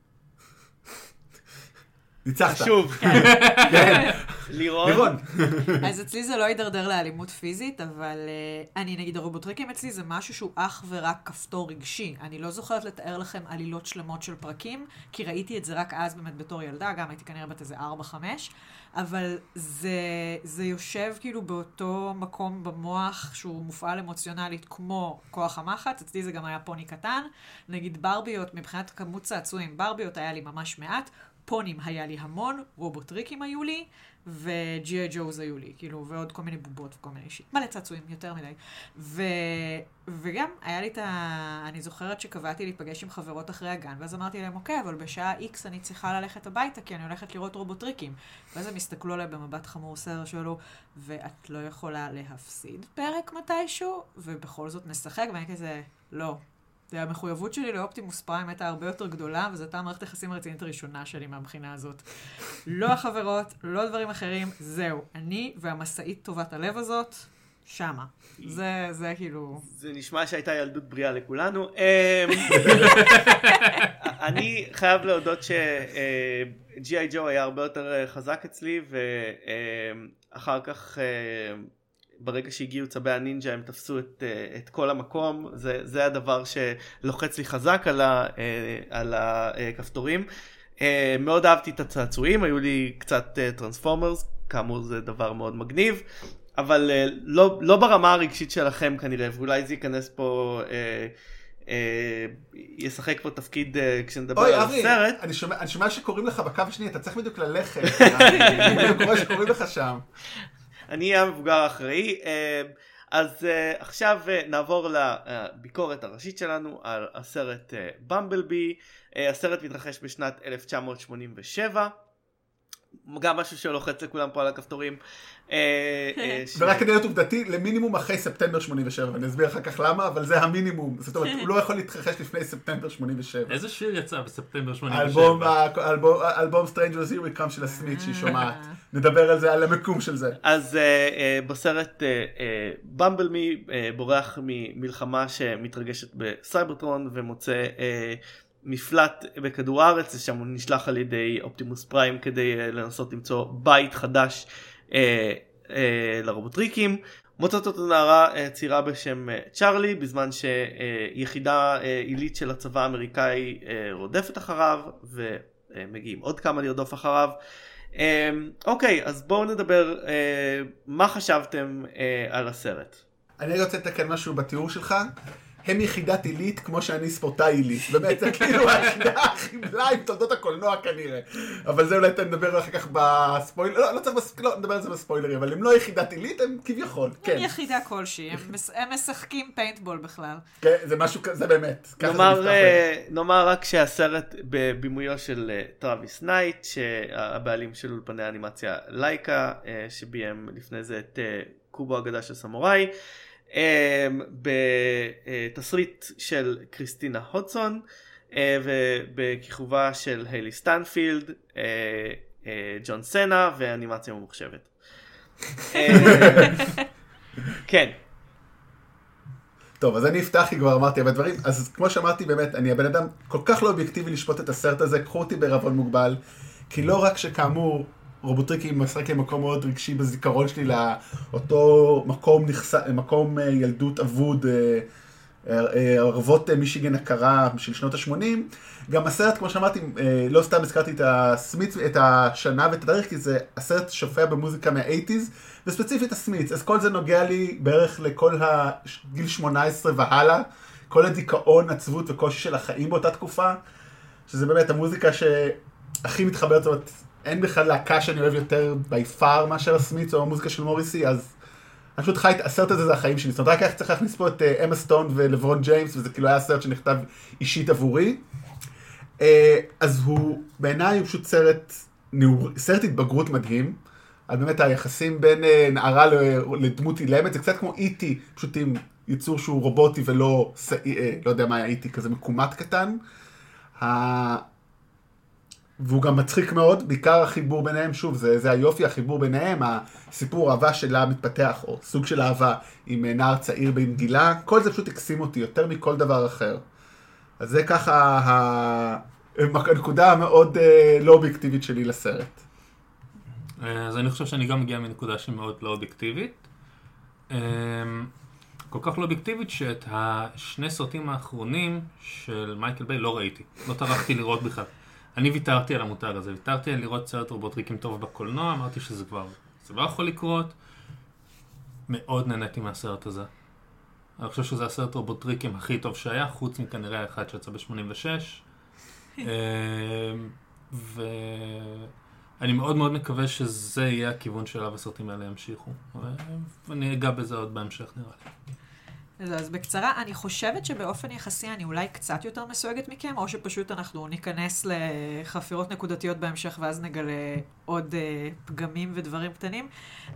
ניצחת. שוב, כן. לירון? לירון. אז אצלי זה לא הידרדר לאלימות פיזית, אבל uh, אני נגיד הרובוטריקים אצלי זה משהו שהוא אך ורק כפתור רגשי. אני לא זוכרת לתאר לכם עלילות שלמות של פרקים, כי ראיתי את זה רק אז באמת בתור ילדה, גם הייתי כנראה בת איזה 4-5, אבל זה, זה יושב כאילו באותו מקום במוח שהוא מופעל אמוציונלית כמו כוח המחץ, אצלי זה גם היה פוני קטן. נגיד ברביות, מבחינת כמות צעצועים, ברביות היה לי ממש מעט. פונים היה לי המון, רובוטריקים היו לי, וג'י.איי ג'וז היו לי, כאילו, ועוד כל מיני בובות וכל מיני שיט. מלא צעצועים, יותר מדי. ו... וגם, היה לי את ה... אני זוכרת שקבעתי להיפגש עם חברות אחרי הגן, ואז אמרתי להם, אוקיי, אבל בשעה X אני צריכה ללכת הביתה, כי אני הולכת לראות רובוטריקים. ואז הם הסתכלו עליי במבט חמור סר, שאלו, ואת לא יכולה להפסיד פרק מתישהו? ובכל זאת נשחק, ואני כזה, לא, המחויבות שלי לאופטימוס פריים הייתה הרבה יותר גדולה, וזו הייתה המערכת היחסים הרצינית הראשונה שלי מהבחינה הזאת. לא החברות, לא דברים אחרים, זהו. אני והמשאית טובת הלב הזאת, שמה. זה, זה כאילו... זה נשמע שהייתה ילדות בריאה לכולנו. אמ, אני חייב להודות שג'י.איי ג'ו היה הרבה יותר אה, חזק אצלי, ואחר כך... ברגע שהגיעו צבי הנינג'ה הם תפסו את, אה, את כל המקום, זה, זה הדבר שלוחץ לי חזק על, ה, אה, על הכפתורים. אה, מאוד אהבתי את הצעצועים, היו לי קצת טרנספורמרס, כאמור זה דבר מאוד מגניב, אבל לא, לא ברמה הרגשית שלכם כנראה, ואולי זה ייכנס פה... ישחק פה תפקיד כשנדבר על הסרט. אוי, אבי, אני שומע שקוראים לך בקו השני, אתה צריך בדיוק ללכת. אני קורא שקוראים לך שם. אני אהיה המבוגר האחראי. אה, אז אה, עכשיו אה, נעבור לביקורת הראשית שלנו על הסרט במבלבי. הסרט מתרחש בשנת 1987. גם משהו שלוחץ לכולם פה על הכפתורים. אה, אה, ורק כדי להיות עובדתי, למינימום אחרי ספטמבר 87, ואני אסביר אחר כך למה, אבל זה המינימום. זאת אומרת, הוא לא יכול להתרחש לפני ספטמבר 87. איזה שיר יצא בספטמבר 87? אלבום Strangers Here We Come של הסמית שהיא שומעת. נדבר על זה, על המקום של זה. אז אה, בסרט במבלמי בורח ממלחמה שמתרגשת בסייברטרון ומוצא מפלט בכדור הארץ, שם הוא נשלח על ידי אופטימוס פריים כדי לנסות למצוא בית חדש אה, אה, לרובוטריקים. מוצאת אותו נערה אה, צעירה בשם אה, צ'ארלי בזמן שיחידה אה, עילית של הצבא האמריקאי אה, רודפת אחריו ומגיעים עוד כמה לרדוף אחריו. אה, אוקיי אז בואו נדבר אה, מה חשבתם אה, על הסרט. אני רוצה לתקן משהו בתיאור שלך. הם יחידת עילית כמו שאני ספורטאי עילית. באמת, זה כאילו היחידה הכי בלעה עם תולדות הקולנוע כנראה. אבל זה אולי נדבר אחר כך בספוילר, לא, לא צריך, בספ... לא, נדבר על זה בספוילרים, אבל הם לא יחידת עילית, הם כביכול, כן. הם יחידה כלשהי, הם, הם משחקים פיינטבול בכלל. כן, זה משהו, כזה, באמת. נאמר, אה, נאמר רק שהסרט בבימויו של אה, טראביס נייט, שהבעלים של אולפני האנימציה לייקה, אה, שביים לפני זה את קובו אגדה של סמוראי. אמ, בתסריט של קריסטינה הודסון אה, ובכיכובה של היילי סטיינפלד, אה, אה, ג'ון סנה ואנימציה ממוחשבת. כן. טוב, אז אני אפתח, כי כבר אמרתי הרבה דברים. אז כמו שאמרתי, באמת, אני הבן אדם כל כך לא אובייקטיבי לשפוט את הסרט הזה, קחו אותי בערבון מוגבל, כי לא רק שכאמור, רובוטריקים משחק לי מקום מאוד רגשי בזיכרון שלי לאותו מקום, נכס... מקום אה, ילדות אבוד, אה, אה, ערבות מישיגן הקרה של שנות ה-80. גם הסרט, כמו שאמרתי, לא סתם הזכרתי את הסמית'ס, את השנה ואת הדרך, כי זה הסרט שופע במוזיקה מה-80's, וספציפית הסמיץ. אז כל זה נוגע לי בערך לכל הגיל 18 והלאה, כל הדיכאון, עצבות וקושי של החיים באותה תקופה, שזה באמת המוזיקה שהכי מתחברת, זאת אומרת, אין בכלל להקה שאני אוהב יותר בי פאר מאשר הסמיץ או המוזיקה של מוריסי, אז אני פשוט חי, הסרט הזה זה החיים שלי. זאת אומרת, רק היה צריך להכניס פה את אמה סטון ולברון ג'יימס, וזה כאילו היה סרט שנכתב אישית עבורי. אה, אז הוא, בעיניי הוא פשוט סרט, סרט התבגרות מדהים. על באמת היחסים בין אה, נערה לדמות אילמת, זה קצת כמו איטי, e פשוט עם יצור שהוא רובוטי ולא, אה, לא יודע מה היה איטי, e כזה מקומט קטן. והוא גם מצחיק מאוד, בעיקר החיבור ביניהם, שוב, זה, זה היופי, החיבור ביניהם, הסיפור אהבה שלה מתפתח, או סוג של אהבה עם אה, נער צעיר בן גילה, כל זה פשוט הקסים אותי יותר מכל דבר אחר. אז זה ככה ה... הנקודה המאוד אה, לא אובייקטיבית שלי לסרט. אז אני חושב שאני גם מגיע מנקודה שמאוד לא אובייקטיבית. אה, כל כך לא אובייקטיבית שאת השני סרטים האחרונים של מייקל ביי לא ראיתי. לא טרחתי לראות בכלל. אני ויתרתי על המותג הזה, ויתרתי על לראות סרט רובוטריקים טוב בקולנוע, אמרתי שזה כבר, זה לא יכול לקרות. מאוד נהניתי מהסרט הזה. אני חושב שזה הסרט רובוטריקים הכי טוב שהיה, חוץ מכנראה האחד שיצא ב-86. ואני מאוד מאוד מקווה שזה יהיה הכיוון שאליו הסרטים האלה ימשיכו. ואני אגע בזה עוד בהמשך נראה לי. אז בקצרה, אני חושבת שבאופן יחסי אני אולי קצת יותר מסויגת מכם, או שפשוט אנחנו ניכנס לחפירות נקודתיות בהמשך ואז נגלה עוד uh, פגמים ודברים קטנים.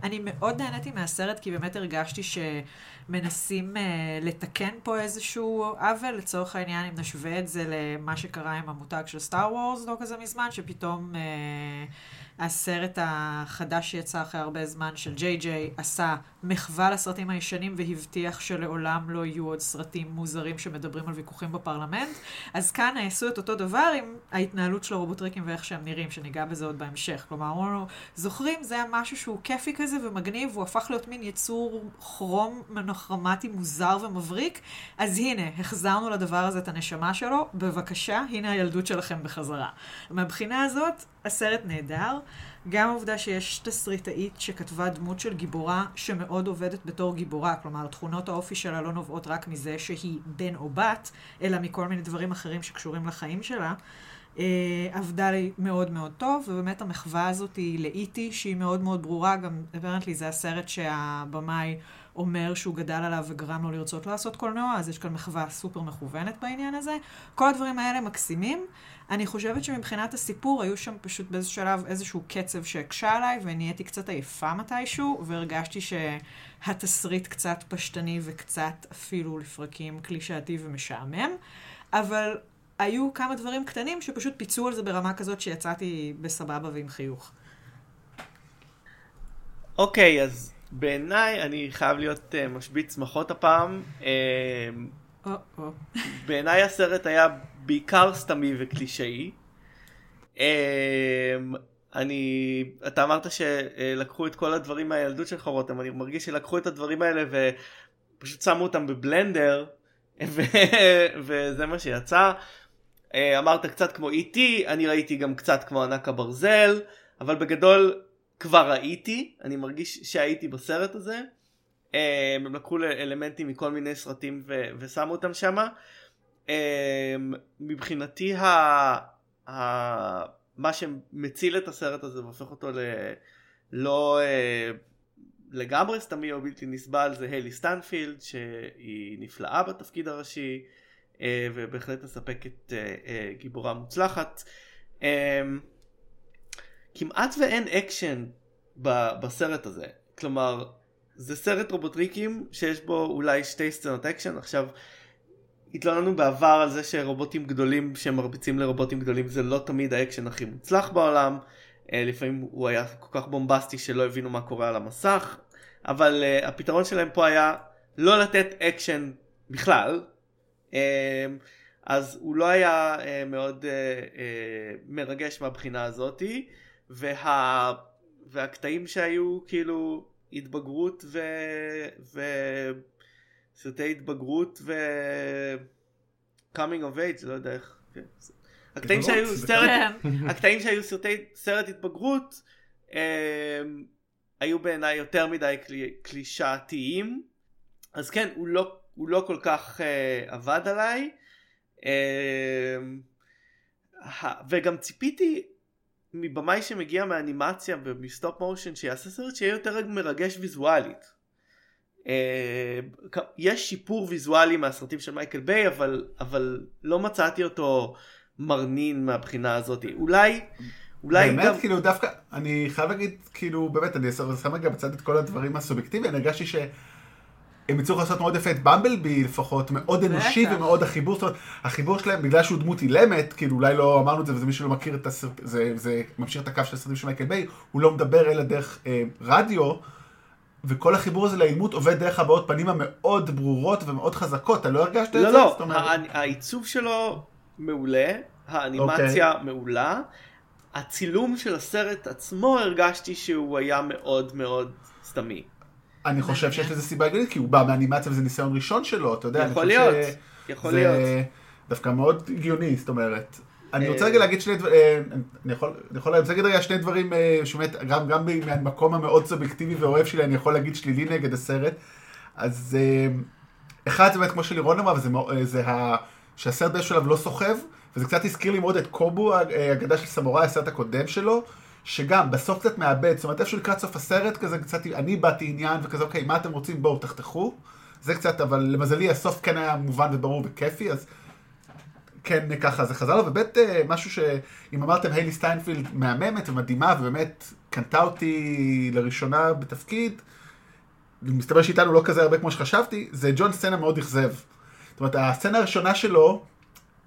אני מאוד נהניתי מהסרט כי באמת הרגשתי שמנסים uh, לתקן פה איזשהו עוול, לצורך העניין אם נשווה את זה למה שקרה עם המותג של סטאר וורס לא כזה מזמן, שפתאום... Uh, הסרט החדש שיצא אחרי הרבה זמן של ג'יי ג'יי עשה מחווה לסרטים הישנים והבטיח שלעולם לא יהיו עוד סרטים מוזרים שמדברים על ויכוחים בפרלמנט. אז כאן עשו את אותו דבר עם ההתנהלות של הרובוטריקים ואיך שהם נראים, שניגע בזה עוד בהמשך. כלומר, אמרו לנו, זוכרים, זה היה משהו שהוא כיפי כזה ומגניב, הוא הפך להיות מין יצור כרום מנוכרמטי מוזר ומבריק, אז הנה, החזרנו לדבר הזה את הנשמה שלו, בבקשה, הנה הילדות שלכם בחזרה. מהבחינה הזאת, הסרט נהדר. גם העובדה שיש תסריטאית שכתבה דמות של גיבורה שמאוד עובדת בתור גיבורה, כלומר תכונות האופי שלה לא נובעות רק מזה שהיא בן או בת, אלא מכל מיני דברים אחרים שקשורים לחיים שלה. Uh, עבדה לי מאוד מאוד טוב, ובאמת המחווה הזאת היא לאיטי, שהיא מאוד מאוד ברורה, גם הפרנטלי זה הסרט שהבמאי אומר שהוא גדל עליו וגרם לו לרצות לעשות קולנוע, אז יש כאן מחווה סופר מכוונת בעניין הזה. כל הדברים האלה מקסימים. אני חושבת שמבחינת הסיפור היו שם פשוט באיזשהו שלב איזשהו קצב שהקשה עליי, ונהייתי קצת עייפה מתישהו, והרגשתי שהתסריט קצת פשטני וקצת אפילו לפרקים קלישאתי ומשעמם, אבל היו כמה דברים קטנים שפשוט פיצו על זה ברמה כזאת שיצאתי בסבבה ועם חיוך. אוקיי, okay, אז בעיניי אני חייב להיות uh, משבית שמחות הפעם. Uh, בעיניי הסרט היה בעיקר סתמי וקלישאי. אמ, אני, אתה אמרת שלקחו את כל הדברים מהילדות שלך רותם, אני מרגיש שלקחו את הדברים האלה ופשוט שמו אותם בבלנדר ו... וזה מה שיצא. אה, אמרת קצת כמו איטי, e אני ראיתי גם קצת כמו ענק הברזל, אבל בגדול כבר ראיתי, אני מרגיש שהייתי בסרט הזה. אה, הם לקחו אלמנטים מכל מיני סרטים ו... ושמו אותם שמה. אמ, מבחינתי ה... ה... מה שמציל את הסרט הזה והופך אותו ללא אה, לגמרי סתמי או בלתי נסבל זה היילי סטנפילד שהיא נפלאה בתפקיד הראשי אה, ובהחלט מספקת אה, גיבורה מוצלחת. כמעט ואין אקשן בסרט הזה כלומר זה סרט רובוטריקים שיש בו אולי שתי סצנות אקשן עכשיו התלוננו בעבר על זה שרובוטים גדולים שמרביצים לרובוטים גדולים זה לא תמיד האקשן הכי מוצלח בעולם. אה, לפעמים הוא היה כל כך בומבסטי שלא הבינו מה קורה על המסך. אבל הפתרון שלהם פה היה לא לתת אקשן בכלל. אה, אז הוא לא היה אה, מאוד אה, אה, מרגש מהבחינה הזאתי. וה... והקטעים שהיו כאילו התבגרות ו... ו... סרטי התבגרות ו... coming of age, לא יודע איך. כן. הקטעים שהיו סרט, כן. הקטעים שהיו סרטי, סרט התבגרות אה, היו בעיניי יותר מדי קלי, קלישאתיים אז כן הוא לא, הוא לא כל כך אה, עבד עליי. אה, וגם ציפיתי מבמאי שמגיע מאנימציה ומ stop motion שיעשה סרט שיהיה יותר מרגש ויזואלית. אה, יש שיפור ויזואלי מהסרטים של מייקל ביי אבל אבל לא מצאתי אותו מרנין מהבחינה הזאת. אולי אולי באמת? גם... כאילו דווקא אני חייב להגיד כאילו באמת אני שם רגע בצד את כל הדברים הסובייקטיביים. אני הרגשתי שהם הצליחו לעשות מאוד יפה את במבלבי לפחות, מאוד אנושי ומאוד החיבור, זאת אומרת, החיבור שלהם, בגלל שהוא דמות אילמת, כאילו אולי לא אמרנו את זה וזה מי שלא מכיר את הסרט, זה, זה ממשיך את הקו של הסרטים של מייקל ביי, הוא לא מדבר אלא דרך אה, רדיו, וכל החיבור הזה לאימות עובד דרך הבעות פנים המאוד ברורות ומאוד חזקות, אתה לא הרגשת לא, את זה? לא, לא, העיצוב שלו מעולה, האנימציה okay. אוקיי. מעולה. הצילום של הסרט עצמו הרגשתי שהוא היה מאוד מאוד סתמי. אני חושב שיש לזה סיבה הגיונית, כי הוא בא מאנימציה וזה ניסיון ראשון שלו, אתה יודע. אני יכול להיות, יכול זה להיות. דווקא מאוד הגיוני, זאת אומרת. אני אה, רוצה רגע להגיד שני דברים, אני יכול אני יכול להגיד רגע שני דברים, אה, שבאמת, גם גם מהמקום המאוד סובייקטיבי ואוהב שלי, אני יכול להגיד שלילי נגד הסרט. אז אה, אחד זה באמת כמו שלירון אמר, וזה אה, זה ה- שהסרט באיזשהו שלב לא סוחב, וזה קצת הזכיר לי מאוד את קובו, אה, האגדה של סמוראי, הסרט הקודם שלו, שגם בסוף קצת מאבד, זאת אומרת איפשהו לקראת סוף הסרט כזה קצת, איבדתי עניין וכזה, אוקיי, מה אתם רוצים, בואו תחתכו. זה קצת, אבל למזלי הסוף כן היה מובן וברור וכיפי, אז כן ככה זה חזר לו, ובאמת אה, משהו שאם אמרתם היילי סטיינפילד מהממת ומדהימה, ובאמת קנתה אותי לראשונה בתפקיד, מסתבר שראיתם לא כזה הרבה כמו שחשבתי, זה ג'ון סצנה מאוד אכזב. זאת אומרת, הסצנה הראשונה שלו,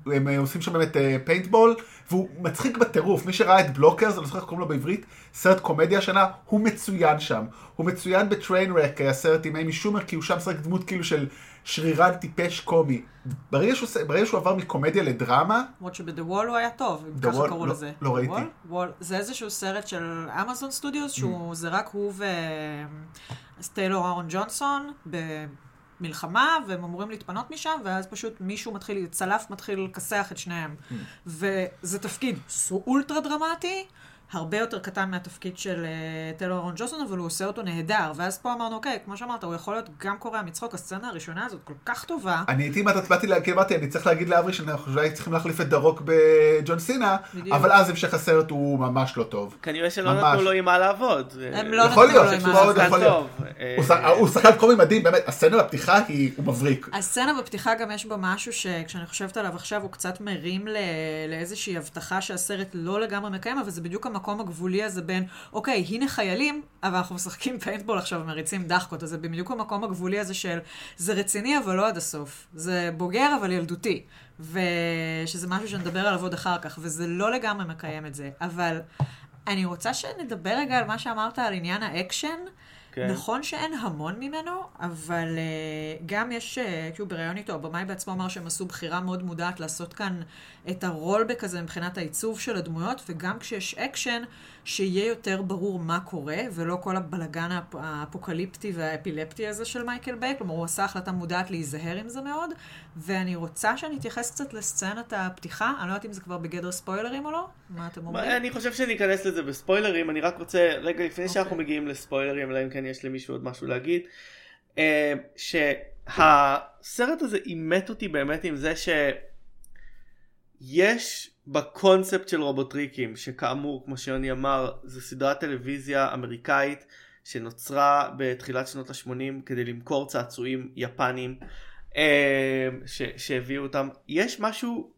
הם אה, עושים שם באמת פיינטבול, והוא מצחיק בטירוף. מי שראה את בלוקרס, אני לא זוכר איך קוראים לו בעברית, סרט קומדיה השנה, הוא מצוין שם. הוא מצוין ב-Trainwreck, הסרט עם איימי שומר, כי הוא שם משחק דמות כאילו של שרירן טיפש קומי. ברגע שהוא, ברגע שהוא עבר מקומדיה לדרמה, למרות שב-The Wall הוא היה טוב, אם ככה? קראו לא- לזה. לא ראיתי. Wall? Wall. זה איזשהו סרט של אמזון סטודיוס, שהוא, זה רק הוא ו... אהרון טיילור ג'ונסון במלחמה, והם אמורים להתפנות משם, ואז פשוט מישהו מתחיל, צלף מתחיל לכסח את שניהם. וזה תפקיד אולטרה דרמטי. הרבה יותר קטן מהתפקיד של אה, טיילור אהרון ג'ונסון, אבל הוא עושה אותו נהדר. ואז פה אמרנו, אוקיי, כמו שאמרת, הוא יכול להיות גם קורע מצחוק. הסצנה הראשונה הזאת כל כך טובה. אני הייתי מעט באתי, לה- כי אמרתי, אני צריך להגיד לאברי שאנחנו אולי צריכים להחליף את דרוק בג'ון סינה. אבל אז המשך הסרט הוא ממש לא טוב. כנראה שלא. נתנו לו עם מה לעבוד. הם לא יכול נתנו לו עם מאוד ה- שחקן יכול להיות. טוב. אה, הוא הוא שחקן קומי מדהים, באמת, הסצנה בפתיחה היא, הוא מבריק. הסצנה בפתיחה גם יש בה משהו שכשאני חושבת עליו עכשיו הוא קצת מרים ל... לאיזושהי הבטחה שהסרט לא לגמרי מקיים, אבל זה בדיוק המקום הגבולי הזה בין, אוקיי, הנה חיילים, אבל אנחנו משחקים פיינטבול עכשיו ומריצים דחקות, אז זה בדיוק המקום הגבולי הזה של, זה רציני אבל לא עד הסוף. זה בוגר אבל ילדותי. ושזה משהו שנדבר עליו עוד אחר כך, וזה לא לגמרי מקיים את זה. אבל אני רוצה שנדבר רגע על מה שאמרת על עניין האקשן. כן. נכון שאין המון ממנו, אבל אה, גם יש, אה, כאילו בריאיון איתו, הבמאי בעצמו אמר שהם עשו בחירה מאוד מודעת לעשות כאן את ה rollback הזה מבחינת העיצוב של הדמויות, וגם כשיש אקשן, שיהיה יותר ברור מה קורה, ולא כל הבלגן האפ- האפוקליפטי והאפילפטי הזה של מייקל ביי, כלומר הוא עשה החלטה מודעת להיזהר עם זה מאוד, ואני רוצה שאני אתייחס קצת לסצנת הפתיחה, אני לא יודעת אם זה כבר בגדר ספוילרים או לא, מה אתם אומרים? אני חושב שניכנס לזה בספוילרים, אני רק רוצה, רגע לפני שאנחנו אוקיי. מגיעים לספוילרים, אלא אם כן יש למישהו עוד משהו להגיד, אה, שהסרט הזה אימת אותי באמת עם זה שיש בקונספט של רובוטריקים, שכאמור, כמו שיוני אמר, זו סדרת טלוויזיה אמריקאית שנוצרה בתחילת שנות ה-80 כדי למכור צעצועים יפנים אה, ש- שהביאו אותם. יש משהו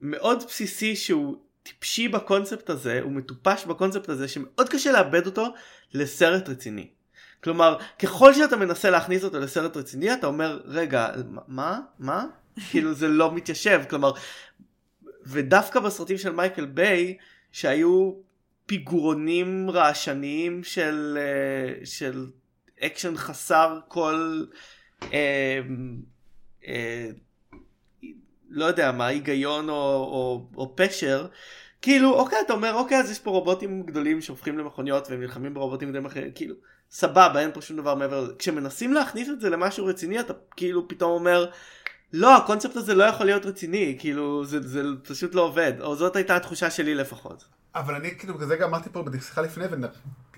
מאוד בסיסי שהוא טיפשי בקונספט הזה, הוא מטופש בקונספט הזה, שמאוד קשה לעבד אותו לסרט רציני. כלומר, ככל שאתה מנסה להכניס אותו לסרט רציני, אתה אומר, רגע, מה? מה? כאילו זה לא מתיישב, כלומר, ודווקא בסרטים של מייקל ביי, שהיו פיגוזונים רעשניים של, אה, של אקשן חסר כל, אה, אה, לא יודע מה, היגיון או, או, או פשר, כאילו, אוקיי, אתה אומר, אוקיי, אז יש פה רובוטים גדולים שהופכים למכוניות והם נלחמים ברובוטים גדולים אחרים, כאילו, סבבה, אין פה שום דבר מעבר לזה. כשמנסים להכניס את זה למשהו רציני, אתה כאילו פתאום אומר, לא, הקונספט הזה לא יכול להיות רציני, כאילו, זה, זה פשוט לא עובד, או זאת הייתה התחושה שלי לפחות. אבל אני כאילו בגלל זה גם אמרתי פה בשיחה לפני,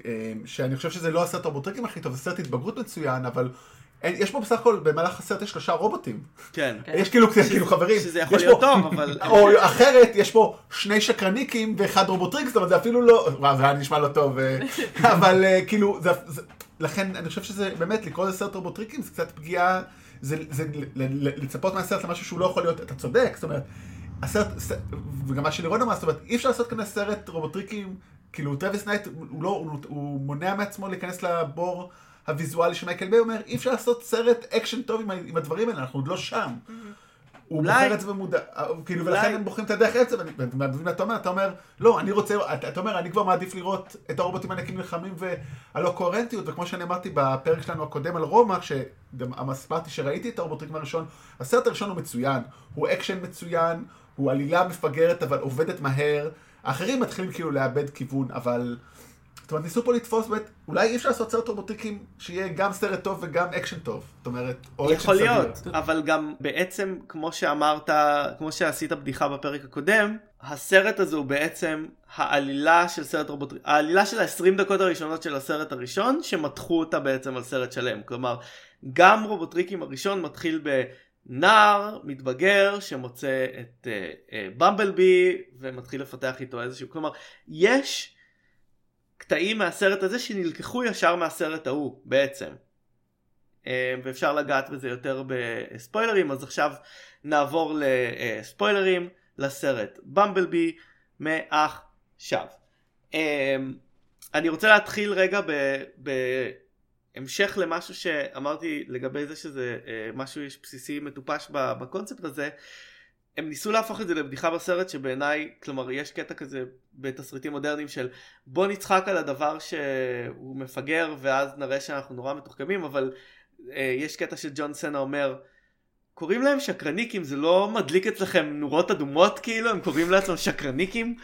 אה, שאני חושב שזה לא הסרט הרובוטריקים הכי טוב, זה סרט התבגרות מצוין, אבל אין- יש פה בסך הכל, במהלך הסרט יש שלושה רובוטים. כן. כן. יש כאילו, כאילו חברים, שזה יכול להיות פה- טוב, אבל- או אחרת, יש פה שני שקרניקים ואחד רובוטריק, זאת אומרת, זה אפילו לא, וואו, זה היה נשמע לא טוב, אה, אבל אה, כאילו, זה- זה- לכן אני חושב שזה באמת, לקרוא לזה סרט רובוטריקים זה קצת פגיעה, זה זה לצפות מהסרט למשהו שהוא לא יכול להיות, אתה צודק, זאת אומרת, הסרט, וגם מה שלירון אמר, זאת אומרת, אי אפשר לעשות כאן סרט רובוטריקים, כאילו טרוויס נייט, הוא לא, הוא- הוא מונע מעצמו להיכנס לבור הוויזואלי שמייקל ביי אומר, אי אפשר לעשות סרט אקשן טוב עם עם הדברים האלה, אנחנו עוד לא שם. הוא אולי- בוחר את זה במודע, כאילו, ולכן הם בוחרים את הדרך ואני- ואתה מבין מה אתה אומר? אתה אומר, לא, אני רוצה, אתה אתה אומר, אני כבר מעדיף לראות את הרובוטים הענקים נלחמים והלא קוהרנטיות, וכמו שאני אמרתי בפרק שלנו הקודם על רומא, שגם אמרתי שראיתי את הרובוטריקים הראשון, הסרט הראשון הוא מצוין, הוא אקשן מצוין, הוא עלילה מפגרת אבל עובדת מהר. האחרים מתחילים כאילו לאבד כיוון, אבל... זאת אומרת, ניסו פה לתפוס באמת, אולי אי אפשר לעשות סרט רובוטריקים שיהיה גם סרט טוב וגם אקשן טוב. זאת אומרת, או אקשן יכול סביר. להיות, אבל גם בעצם, כמו שאמרת, כמו שעשית בדיחה בפרק הקודם, הסרט הזה הוא בעצם העלילה של סרט רובוט... העלילה של ה-20 דקות הראשונות של הסרט הראשון, שמתחו אותה בעצם על סרט שלם. כלומר, גם רובוטריקים הראשון מתחיל בנער מתבגר שמוצא את uh, uh, במבלבי ומתחיל לפתח איתו איזשהו, כלומר, יש קטעים מהסרט הזה שנלקחו ישר מהסרט ההוא בעצם. אה, ואפשר לגעת בזה יותר בספוילרים אז עכשיו נעבור לספוילרים לסרט במבלבי מעכשיו. אה, אני רוצה להתחיל רגע בהמשך למשהו שאמרתי לגבי זה שזה אה, משהו בסיסי מטופש בקונספט הזה. הם ניסו להפוך את זה לבדיחה בסרט שבעיניי, כלומר יש קטע כזה בתסריטים מודרניים של בוא נצחק על הדבר שהוא מפגר ואז נראה שאנחנו נורא מתוחכמים אבל אה, יש קטע שג'ון סנה אומר קוראים להם שקרניקים זה לא מדליק אצלכם נורות אדומות כאילו? הם קוראים לעצמם שקרניקים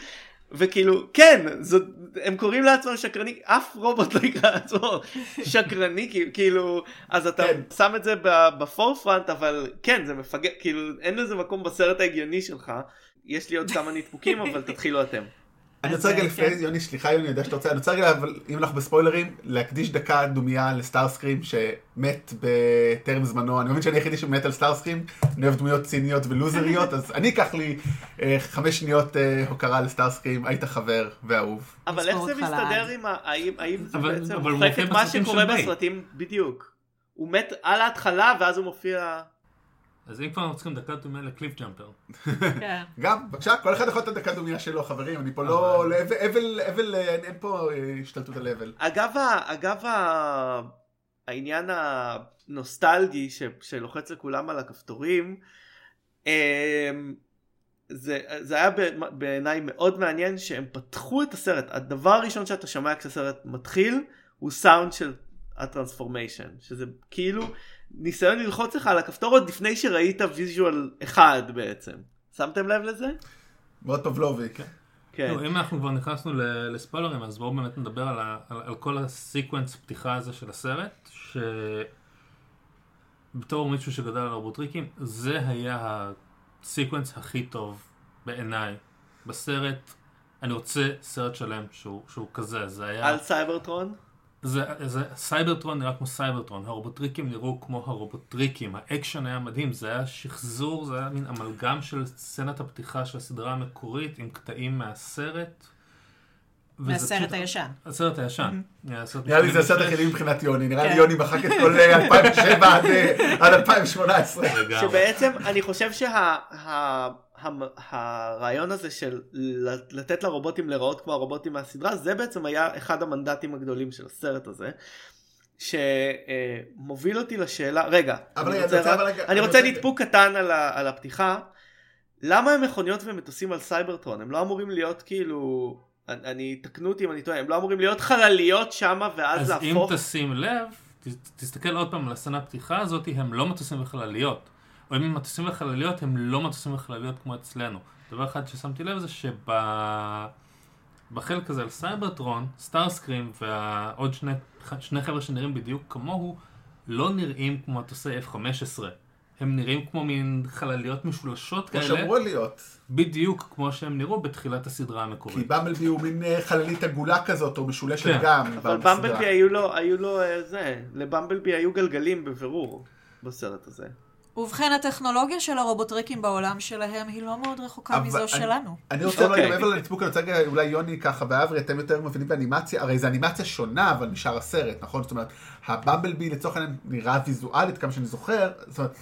וכאילו כן זאת, הם קוראים לעצמם שקרניק אף רובוט לא יקרא לעצמו שקרני כאילו אז אתה כן. שם את זה בפורפרנט אבל כן זה מפגר כאילו אין לזה מקום בסרט ההגיוני שלך יש לי עוד כמה נדפוקים אבל תתחילו אתם. אני רוצה רגע כן. לפני, יוני, סליחה יוני, אני יודע שאתה רוצה, אני רוצה רגע, אבל אם אנחנו בספוילרים, להקדיש דקה דומייה לסטארסקרים שמת בטרם זמנו, אני מבין שאני היחידי שמת על סטארסקרים, אני אוהב דמויות ציניות ולוזריות, אז אני אקח לי אה, חמש שניות אה, הוקרה לסטארסקרים, היית חבר ואהוב. אבל איך זה מסתדר. עם ה... האם, זה אבל- בעצם מוחק את מה שקורה. בסרטים בדיוק. הוא מת על ההתחלה ואז הוא מופיע... אז אם כבר אנחנו צריכים דקה דומה לקליף ג'אמפר. כן. גם, בבקשה, כל אחד יכול לתת דקה דומייה שלו, חברים, אני פה לא, אבל- לא- אבל, אה, אין פה אה, השתלטות על אבל. אגב, אגב. העניין הנוסטלגי. שלוחץ לכולם על הכפתורים, אמ, זה, זה היה בעיניי מאוד מעניין שהם פתחו את הסרט. הדבר הראשון שאתה שומע כשהסרט מתחיל הוא סאונד של ה transformation, שזה כאילו ניסיון ללחוץ לך על הכפתור עוד לפני שראית visual אחד בעצם. שמתם לב לזה? מאוד פבלובי. כן. לא, אם אנחנו כבר נכנסנו ל- לספוילרים, אז בואו באמת נדבר על, ה- על, על כל ה sequence פתיחה הזה של הסרט, כבתור מישהו שגדל על רובוטריקים, זה היה ה sequence הכי טוב בעיניי בסרט. אני רוצה סרט שלם שהוא, שהוא כזה, זה היה... על סייברטרון? זה, זה, סייברטרון נראה כמו סייברטרון, הרובוטריקים נראו כמו הרובוטריקים, האקשן היה מדהים, זה היה שחזור, זה היה מין אמלגם של סצנת הפתיחה של הסדרה המקורית עם קטעים מהסרט. מהסרט פשוט- הישן. הסרט הישן. נראה לי זה הסרט 86. היחידי מבחינת יוני, נראה לי כן. יוני מחק את כל אה, 2007 עד, אה, עד 2018. לגמרי. שבעצם אני חושב שהרעיון הזה של לתת לרובוטים להיראות כמו הרובוטים מהסדרה זה בעצם היה אחד המנדטים הגדולים של הסרט הזה. שמוביל אותי לשאלה רגע אבל אני רוצה, רוצה- רק- אני אני רוצה רוצה- נדפוק קטן על, ה, על הפתיחה למה הם מכוניות ומטוסים על סייברטרון הם לא אמורים להיות כאילו אני- אני תקנו אותי אם אני טועה הם לא אמורים להיות חלליות שמה ואז אז אם להפוך תשים לב, ת- תסתכל עוד פעם על הסצנה הפתיחה הזאת, הם לא מטוסים וחלליות. או אם הם מטוסים וחלליות, הם לא מטוסים וחלליות כמו אצלנו. דבר אחד ששמתי לב זה שבחלק הזה על סייברטרון, סטארסקרים ועוד שני, שני חבר'ה שנראים בדיוק כמוהו, לא נראים כמו מטוסי F-15. הם נראים כמו מין חלליות משולשות כמו כאלה, שאמרו להיות. בדיוק כמו שהם נראו בתחילת הסדרה כי המקורית. במבלבי הוא מין אה, חללית עגולה כזאת, או משולשת כן. גם. אבל. במבלבי היו לו, היו לו אה, זה, לבמבלבי היו גלגלים בבירור בסרט הזה. ובכן, הטכנולוגיה של הרובוטריקים בעולם שלהם היא לא מאוד רחוקה אבל מזו אני- שלנו. אני רוצה אוקיי. רגע מעבר לנצפוק, אני רוצה רגע, אולי יוני ככה ואברי, אתם יותר מבינים באנימציה, הרי זו אנימציה שונה אבל משאר הסרט, נכון? זאת אומרת, הבמבלבי לצורך העניין נראה ויזואלית כמה שאני זוכר, זאת אומרת,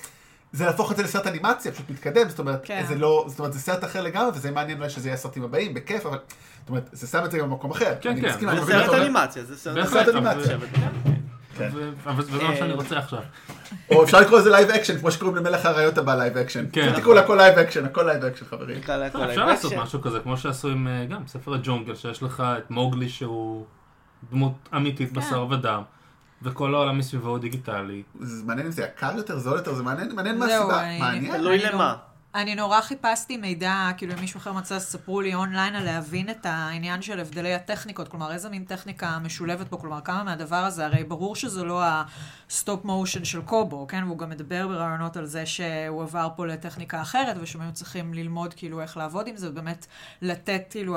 זה להפוך את זה לסרט אנימציה, פשוט מתקדם, זאת אומרת, כן. זה לא, זאת אומרת, זה סרט אחר לגמרי, וזה מעניין אולי שזה יהיה הסרטים הבאים, בכיף, אבל, זאת אומרת, זה שם את זה גם במקום אחר. כן, אני כן, מסכים, זה סרט. אנימציה, זה סרט אנימציה. כן. אבל זה מה שאני רוצה עכשיו. או אפשר לקרוא לזה live action, כמו שקוראים למלך האריות הבא live action. כן. תקראו להכל live action, הכל live action, חברים. כל אפשר לעשות. משהו כזה, כמו שעשו עם אה, גם ספר הג'ונגל, שיש לך את מוגלי שהוא דמות אמיתית כן. בשר ודם, וכל העולם מסביבו הוא דיגיטלי. זה מעניין אם זה יקר יותר, זול יותר, זה מעניין, מעניין מה הסיבה, מעניין. תלוי לא- למה. אני נורא חיפשתי מידע, כאילו אם מישהו אחר מצא, ספרו לי אונליין על להבין את העניין של הבדלי הטכניקות, כלומר איזה מין טכניקה משולבת פה, כלומר כמה מהדבר הזה, הרי ברור שזה לא ה stop motion של קובו, כן? והוא גם מדבר בראיונות על זה שהוא עבר פה לטכניקה אחרת, ושהם היו צריכים ללמוד כאילו איך לעבוד עם זה, ובאמת לתת כאילו.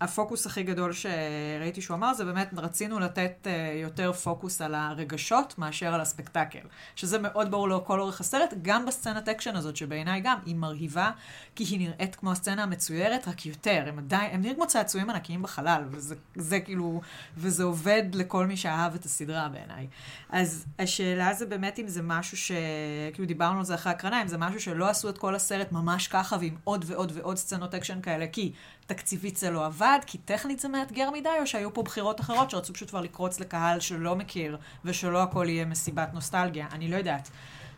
הפוקוס הכי גדול שראיתי שהוא אמר, זה באמת רצינו לתת uh, יותר פוקוס על הרגשות מאשר על ה spectacle. שזה מאוד ברור לכל אורך הסרט, גם בסצנת אקשן הזאת, שבעיניי גם היא מרהיבה, כי היא נראית כמו הסצנה המצוירת, רק יותר. הם עדיין, הם נראים כמו צעצועים ענקיים בחלל, וזה זה כאילו, וזה עובד לכל מי שאהב את הסדרה בעיניי. אז השאלה זה באמת אם זה משהו ש... כאילו דיברנו על זה אחרי הקרנה, אם זה משהו שלא עשו את כל הסרט ממש ככה, ועם עוד ועוד ועוד סצנות אקשן כאלה, כי תקציבית זה לא עבד, כי טכנית זה מאתגר מדי, או שהיו פה בחירות אחרות שרצו פשוט כבר לקרוץ לקהל שלא מכיר, ושלא הכל יהיה מסיבת נוסטלגיה, אני לא יודעת.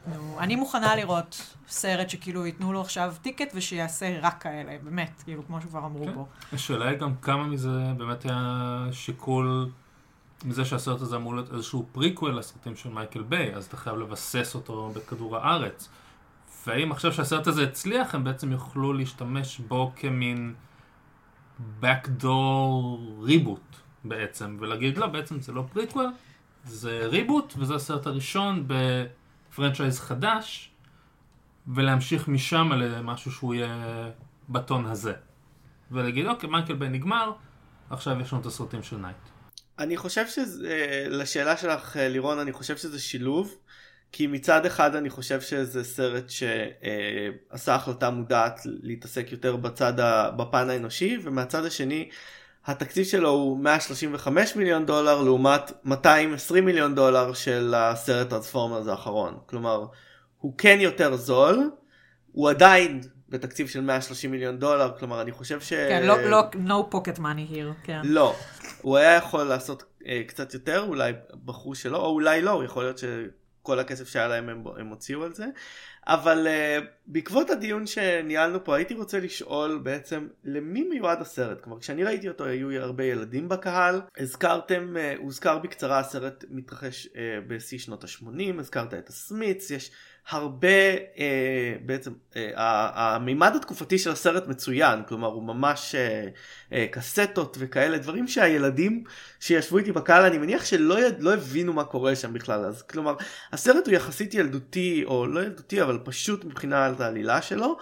נו, אני מוכנה לראות סרט שכאילו ייתנו לו עכשיו ticket ושיעשה רק כאלה, באמת, כאילו, כמו שכבר אמרו כן. פה. השאלה היא גם כמה מזה באמת היה שיקול מזה שהסרט הזה אמור להיות איזשהו פריקוול לסרטים של מייקל ביי, אז אתה חייב לבסס אותו בכדור הארץ. והאם עכשיו שהסרט הזה הצליח, הם בעצם יוכלו להשתמש בו כמין backdoor reboot בעצם, ולהגיד לא, בעצם זה לא פריקוול, זה reboot, וזה הסרט הראשון ב franchise חדש, ולהמשיך משם למשהו שהוא יהיה בטון הזה. ולהגיד, אוקיי, מייקל ביי נגמר, עכשיו יש לנו את הסרטים של נייט. אני חושב שזה, לשאלה שלך לירון, אני חושב שזה שילוב. כי מצד אחד אני חושב שזה סרט שעשה החלטה מודעת להתעסק יותר בצד, ה, בפן האנושי, ומהצד השני התקציב שלו הוא 135 מיליון דולר לעומת 220 מיליון דולר של הסרט טרנספורמרס האחרון. כלומר, הוא כן יותר זול, הוא עדיין בתקציב של 130 מיליון דולר, כלומר אני חושב ש... כן, לא, לא, no pocket money here, כן. לא, הוא היה יכול לעשות אה, קצת יותר, אולי בחרו שלא, או אולי לא, יכול להיות ש... כל הכסף שהיה להם הם, הם הוציאו על זה. אבל uh, בעקבות הדיון שניהלנו פה הייתי רוצה לשאול בעצם למי מיועד הסרט כלומר כשאני ראיתי אותו היו הרבה ילדים בקהל הזכרתם uh, הוזכר בקצרה הסרט מתרחש uh, בשיא שנות ה-80 הזכרת את הסמיץ יש הרבה uh, בעצם uh, המימד התקופתי של הסרט מצוין כלומר הוא ממש uh, uh, קסטות וכאלה דברים שהילדים שישבו איתי בקהל אני מניח שלא יד, לא הבינו מה קורה שם בכלל. אז כלומר הסרט הוא יחסית ילדותי או לא ילדותי אבל פשוט מבחינת העלילה שלו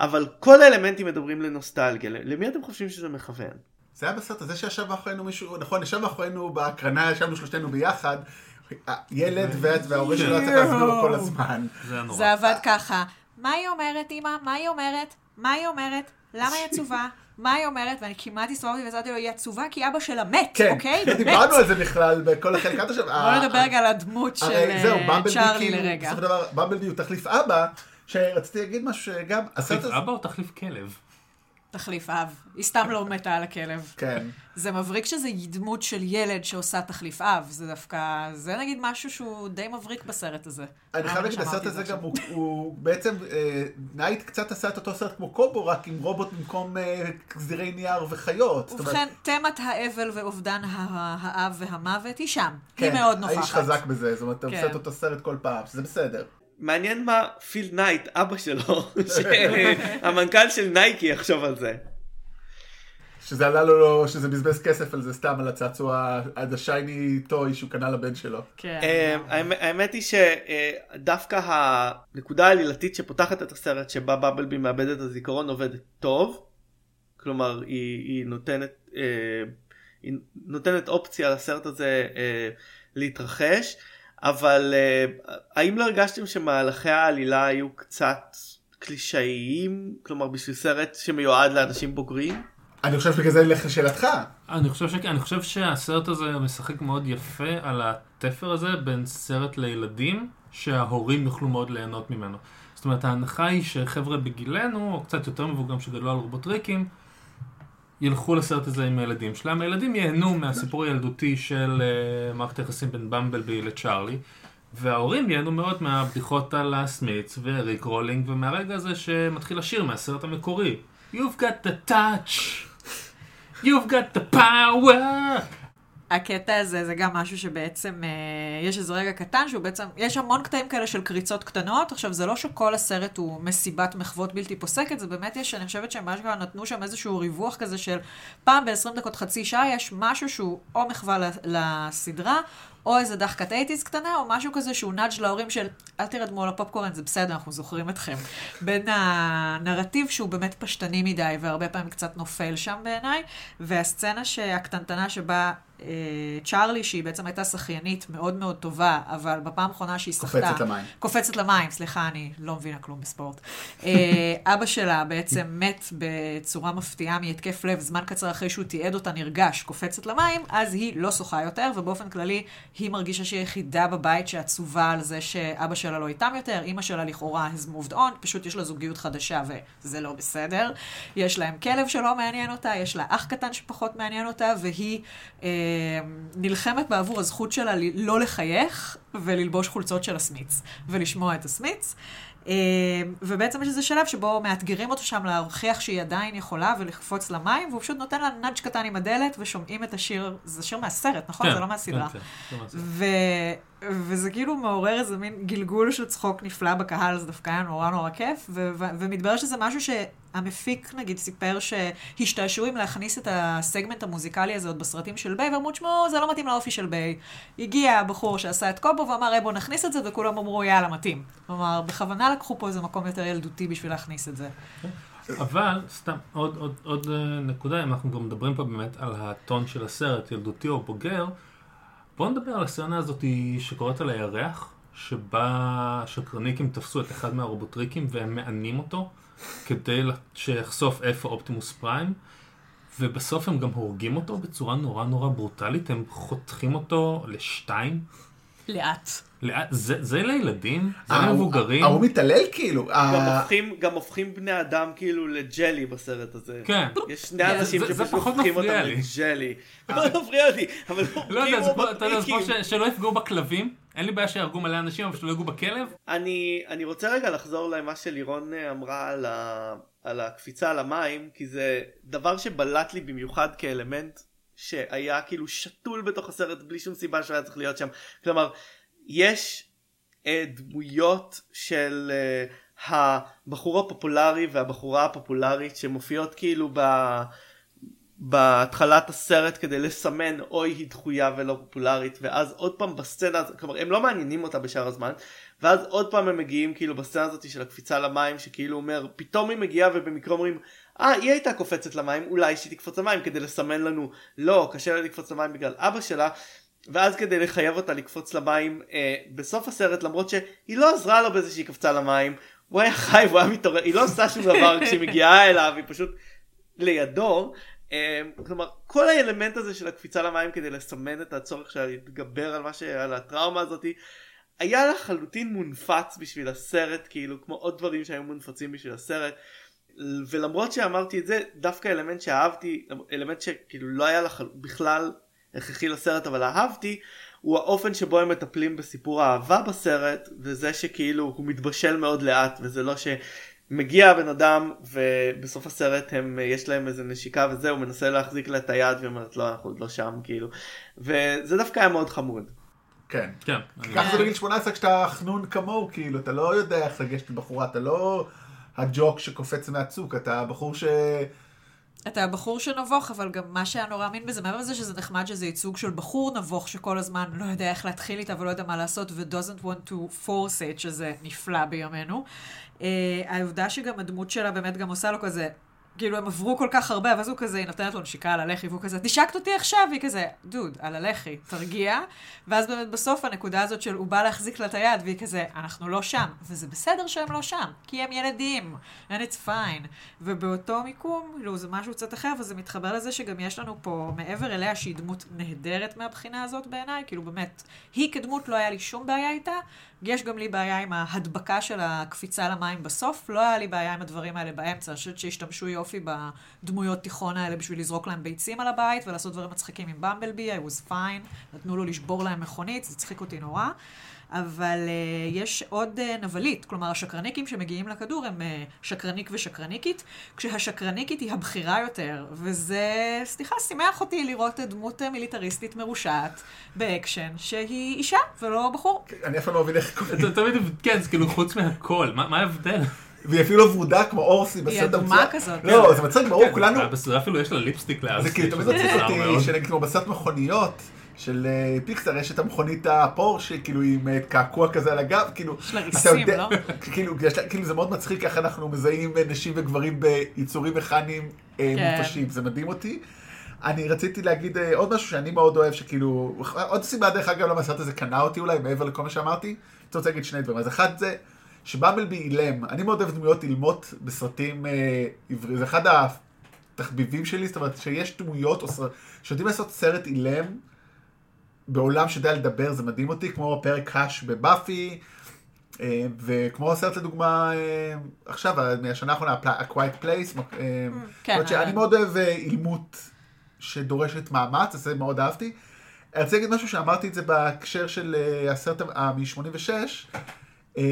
אבל כל האלמנטים מדברים לנוסטלגיה. למי אתם חושבים שזה מכוון? זה היה בסרט הזה שישב מאחורינו מישהו, נכון, ישב מאחורינו בהקרנה, ישבנו שלושתנו ביחד, ילד וההורה שלו היה צריך להסביר לו כל הזמן. זה הנורא. זה עבד ככה. מה היא אומרת, אמא? מה היא אומרת? מה היא אומרת? למה היא עצובה? מה היא אומרת? ואני כמעט הסתובבתי ועזרתי לו, היא עצובה כי אבא שלה מת, כן, אוקיי? לא מת. דיברנו על זה בכלל בכל החלק עד עכשיו. בוא נדבר רגע על הדמות של אה, במבלבי צ'ארלי לרגע. בסופו של דבר, במבלבי הוא תחליף אבא, שרציתי להגיד משהו שגם, תחליף אבא או תחליף כלב? תחליף אב. היא סתם לא מתה על הכלב. כן, זה מבריק שזה דמות של ילד שעושה תחליף אב. זה דווקא, זה נגיד משהו שהוא די מבריק בסרט הזה. אני אה, חייב להגיד, הסרט זה הזה גם. הוא- בעצם, אה, נייט קצת עשה את אותו סרט כמו קובו, רק עם רובוט במקום אה, גזירי נייר וחיות. ובכן, תמת האבל ואובדן האב והמוות היא שם. היא כן, מאוד נוכחת. האיש חזק בזה, זאת אומרת, אתה כן. עושה את אותו סרט כל פעם, שזה בסדר. מעניין מה פיל נייט אבא שלו שהמנכ"ל של נייקי יחשוב על זה. שזה עלה לו, לא- שזה בזבז כסף על זה סתם, על הצעצוע, עד ה shiny toy שהוא קנה לבן שלו. כן. אה, האמת- האמת היא שדווקא הנקודה העלילתית שפותחת את הסרט שבה במבלבי מאבד את הזיכרון עובדת טוב. כלומר היא, היא נותנת אה, היא נותנת אופציה לסרט הזה אה, להתרחש אבל אה, האם לא הרגשתם שמהלכי העלילה היו קצת קלישאיים כלומר בשביל סרט שמיועד לאנשים בוגרים? אני חושב שבגלל זה נלך לשאלתך. אני חושב, שכן, אני חושב שהסרט הזה משחק מאוד יפה על התפר הזה בין סרט לילדים שההורים יוכלו מאוד ליהנות ממנו. זאת אומרת ההנחה היא שחבר'ה בגילנו, או קצת יותר מבוגרים שגדלו על רובוטריקים, ילכו לסרט הזה עם הילדים שלהם. הילדים ייהנו מהסיפור הילדותי של uh, מערכת היחסים בין במבלבי לצ'ארלי. וההורים ייהנו מאוד מהבדיחות על הסמיץ ו rickrolling ומהרגע הזה שמתחיל לשיר מהסרט המקורי. You've got the touch, you've got the power. הקטע הזה זה גם משהו שבעצם, אה, יש איזה רגע קטן שהוא בעצם, יש המון קטעים כאלה של קריצות קטנות. עכשיו, זה לא שכל הסרט הוא מסיבת מחוות בלתי פוסקת, זה באמת יש, אני חושבת שהם ממש נתנו שם איזשהו ריווח כזה של פעם ב-20 דקות, חצי שעה, יש משהו שהוא או מחווה לסדרה, או איזה דחקת אייטיז קטנה, או משהו כזה שהוא נאג' להורים של, אל תרדמו על הפופקורן, זה בסדר, אנחנו זוכרים אתכם. בין הנרטיב שהוא באמת פשטני מדי, והרבה פעמים קצת נופל שם בעיניי, והסצנה הקטנטנה שבה צ'ארלי, שהיא בעצם הייתה שחיינית מאוד מאוד טובה, אבל בפעם האחרונה שהיא שחתה... קופצת למים. קופצת למים, סליחה, אני לא מבינה כלום בספורט. אה, אבא שלה בעצם מת בצורה מפתיעה מהתקף לב, זמן קצר אחרי שהוא תיעד אותה נרגש, קופצת למים, אז היא לא שוחה יותר, ובאופן כללי היא מרגישה שהיא היחידה בבית שעצובה על זה שאבא שלה לא איתם יותר, אימא שלה לכאורה has moved on, פשוט יש לה זוגיות חדשה וזה לא בסדר. יש להם כלב שלא מעניין אותה, יש לה אח קטן שפחות מעניין אותה, והיא אה, נלחמת בעבור הזכות שלה לא לחייך וללבוש חולצות של הסמיץ, ולשמוע את הסמיץ. אה, ובעצם יש איזה שלב שבו מאתגרים אותו שם להוכיח שהיא עדיין יכולה ולקפוץ למים, והוא פשוט נותן לה nudge קטן עם הדלת ושומעים את השיר, זה שיר מהסרט, נכון? זה לא מהסדרה. כן, כן. ו... וזה כאילו מעורר איזה מין גלגול של צחוק נפלא בקהל, זה דווקא היה נורא נורא כיף, ו... ו... ומתברר שזה משהו שהמפיק נגיד סיפר שהשתעשעו עם להכניס את הסגמנט המוזיקלי הזה עוד בסרטים של ביי, ואמרו, תשמעו, זה לא מתאים לאופי של ביי. הגיע הבחור שעשה את קובו ואמר, היי בוא נכניס את זה, וכולם אמרו, יאללה, מתאים. כלומר, בכוונה לקחו פה איזה מקום יותר ילדותי בשביל להכניס את זה. אבל, סתם, עוד, עוד, עוד אה, נקודה, אם אנחנו גם מדברים פה באמת על הטון של הסרט, ילדותי או בוגר, בואו נדבר על הסצנה הזאת שקוראת על הירח, שבה שקרניקים תפסו את אחד מהרובוטריקים והם מענים אותו, כדי שיחשוף איפה אופטימוס פריים, ובסוף הם גם הורגים אותו בצורה נורא נורא ברוטלית, הם חותכים אותו לשתיים. לאט. זה, זה לילדים? זה ההוא- למבוגרים? ההוא מתעלל כאילו. גם ה- הופכים, גם הופכים בני אדם כאילו לג'לי בסרט הזה. כן. יש שני אנשים שפשוט פחות הופכים אותם לי. לג'לי. לא מפריע לי, אבל לא יודע, זה כמו- אתה יודע, זה כמו שלא יפגעו בכלבים, אין לי בעיה שיהרגו מלא אנשים, אבל שלא יפגעו בכלב. אני, אני רוצה רגע לחזור למה שלירון אה, אמרה על, ה, על הקפיצה על המים, כי זה דבר שבלט לי במיוחד כאלמנט שהיה כאילו שתול בתוך הסרט בלי שום סיבה שהוא היה צריך להיות שם. כלומר, יש אה, דמויות של אה, הבחור הפופולרי והבחורה הפופולרית שמופיעות כאילו ב... בהתחלת הסרט כדי לסמן אוי היא דחויה ולא פופולרית ואז עוד פעם בסצנה הזאת כלומר הם לא מעניינים אותה בשאר הזמן ואז עוד פעם הם מגיעים כאילו בסצנה הזאת של הקפיצה למים שכאילו אומר פתאום היא מגיעה ובמקרה אומרים אה היא הייתה קופצת למים אולי שהיא תקפוץ למים כדי לסמן לנו לא קשה לה לקפוץ למים בגלל אבא שלה ואז כדי לחייב אותה לקפוץ למים אה, בסוף הסרט למרות שהיא לא עזרה לו בזה שהיא קפצה למים הוא היה חי והוא היה מתעורר היא לא עושה שום דבר כשהיא מגיעה אליו היא פשוט לידו. אה, כלומר כל האלמנט הזה של הקפיצה למים כדי לסמן את הצורך שלה להתגבר על מה שעל הטראומה הזאתי היה לחלוטין מונפץ בשביל הסרט כאילו כמו עוד דברים שהיו מונפצים בשביל הסרט. ולמרות שאמרתי את זה דווקא אלמנט שאהבתי אלמנט שכאילו לא היה לחל... בכלל הכרחי לסרט אבל אהבתי הוא האופן שבו הם מטפלים בסיפור האהבה בסרט וזה שכאילו הוא מתבשל מאוד לאט וזה לא שמגיע הבן אדם ובסוף הסרט הם יש להם איזה נשיקה וזה הוא מנסה להחזיק לה את היד והיא אומרת לא אנחנו עוד לא שם כאילו וזה דווקא היה מאוד חמוד. כן. כן. ככה זה בגיל 18 כשאתה חנון כמוהו, כאילו, אתה לא יודע איך לגשת לבחורה, אתה לא הג'וק שקופץ מהצוק, אתה בחור ש... אתה בחור שנבוך, אבל גם מה שהיה נורא אמין בזה, מעבר לזה שזה נחמד שזה ייצוג של בחור נבוך שכל הזמן לא יודע איך להתחיל איתה ולא יודע מה לעשות ו-doesn't want to force it, שזה נפלא בימינו. Uh, העובדה שגם הדמות שלה באמת גם עושה לו כזה, כאילו הם עברו כל כך הרבה, ואז הוא כזה, היא נותנת לו נשיקה על הלחי, והוא כזה, נשקת אותי עכשיו, והיא כזה, דוד, על הלחי, תרגיע. ואז באמת בסוף הנקודה הזאת של הוא בא להחזיק לה את היד, והיא כזה, אנחנו לא שם. וזה בסדר שהם לא שם, כי הם ילדים, and it's fine. ובאותו מיקום, כאילו, זה משהו קצת אחר, וזה מתחבר לזה שגם יש לנו פה, מעבר אליה, שהיא דמות נהדרת מהבחינה הזאת בעיניי, כאילו באמת, היא כדמות לא היה לי שום בעיה איתה, יש גם לי בעיה עם ההדבקה של הקפיצה למים בסוף, לא היה לי בעיה עם הדברים האלה באמצע, אני חושבת שהשתמשו יופי בדמויות תיכון האלה בשביל לזרוק להם ביצים על הבית ולעשות דברים מצחיקים עם במבלבי, I was fine, נתנו לו לשבור להם מכונית, זה הצחיק אותי נורא. אבל uh, יש עוד uh, נבלית, כלומר השקרניקים שמגיעים לכדור הם uh, שקרניק ושקרניקית, כשהשקרניקית היא הבכירה יותר, וזה, סליחה, שימח אותי לראות דמות מיליטריסטית מרושעת באקשן, שהיא אישה ולא בחור. אני אף פעם לא מבין איך קוראים. אתה תמיד, כן, זה כאילו חוץ מהכל, מה ההבדל? והיא אפילו לא ורודה כמו ארסי בסרט הדומה המצוין. כזאת. לא, זה מצחיק, ברור, כולנו... בסדרה אפילו יש לה ליפסטיק לארסי. זה כאילו תמיד מצחיק אותי. שנגיד כמו בסרט מכוניות של אה, פיקסר, יש את המכונית הפורשה, כאילו עם אה, קעקוע כזה על הגב, כאילו... יש לה ריסים, יודע- לא? כאילו, יש כאילו זה מאוד מצחיק איך אנחנו מזהים אה, נשים וגברים ביצורים מכניים כן. מופשים, זה מדהים אותי. אני רציתי להגיד עוד משהו שאני מאוד אוהב, שכאילו, עוד סיבה דרך אגב למה הסרט הזה קנה אותי אולי, מעבר לכל מה שאמרתי, אני רוצה להגיד שני דברים. אז אחד זה, שבמבלבי אילם, אני מאוד אוהב דמויות אילמות בסרטים עבריים, זה אחד התחביבים שלי, זאת אומרת שיש דמויות, או שיודעים לעשות סרט אילם בעולם שיודע לדבר, זה מדהים אותי, כמו פרק קאש בבאפי, אה, וכמו הסרט לדוגמה, אה, עכשיו, מהשנה האחרונה, A Quiet Place, אה, כן, אומרת שאני אה. מאוד אוהב אילמות שדורשת מאמץ, אז זה מאוד אהבתי. אני רוצה להגיד משהו שאמרתי את זה בהקשר של הסרט מ-86,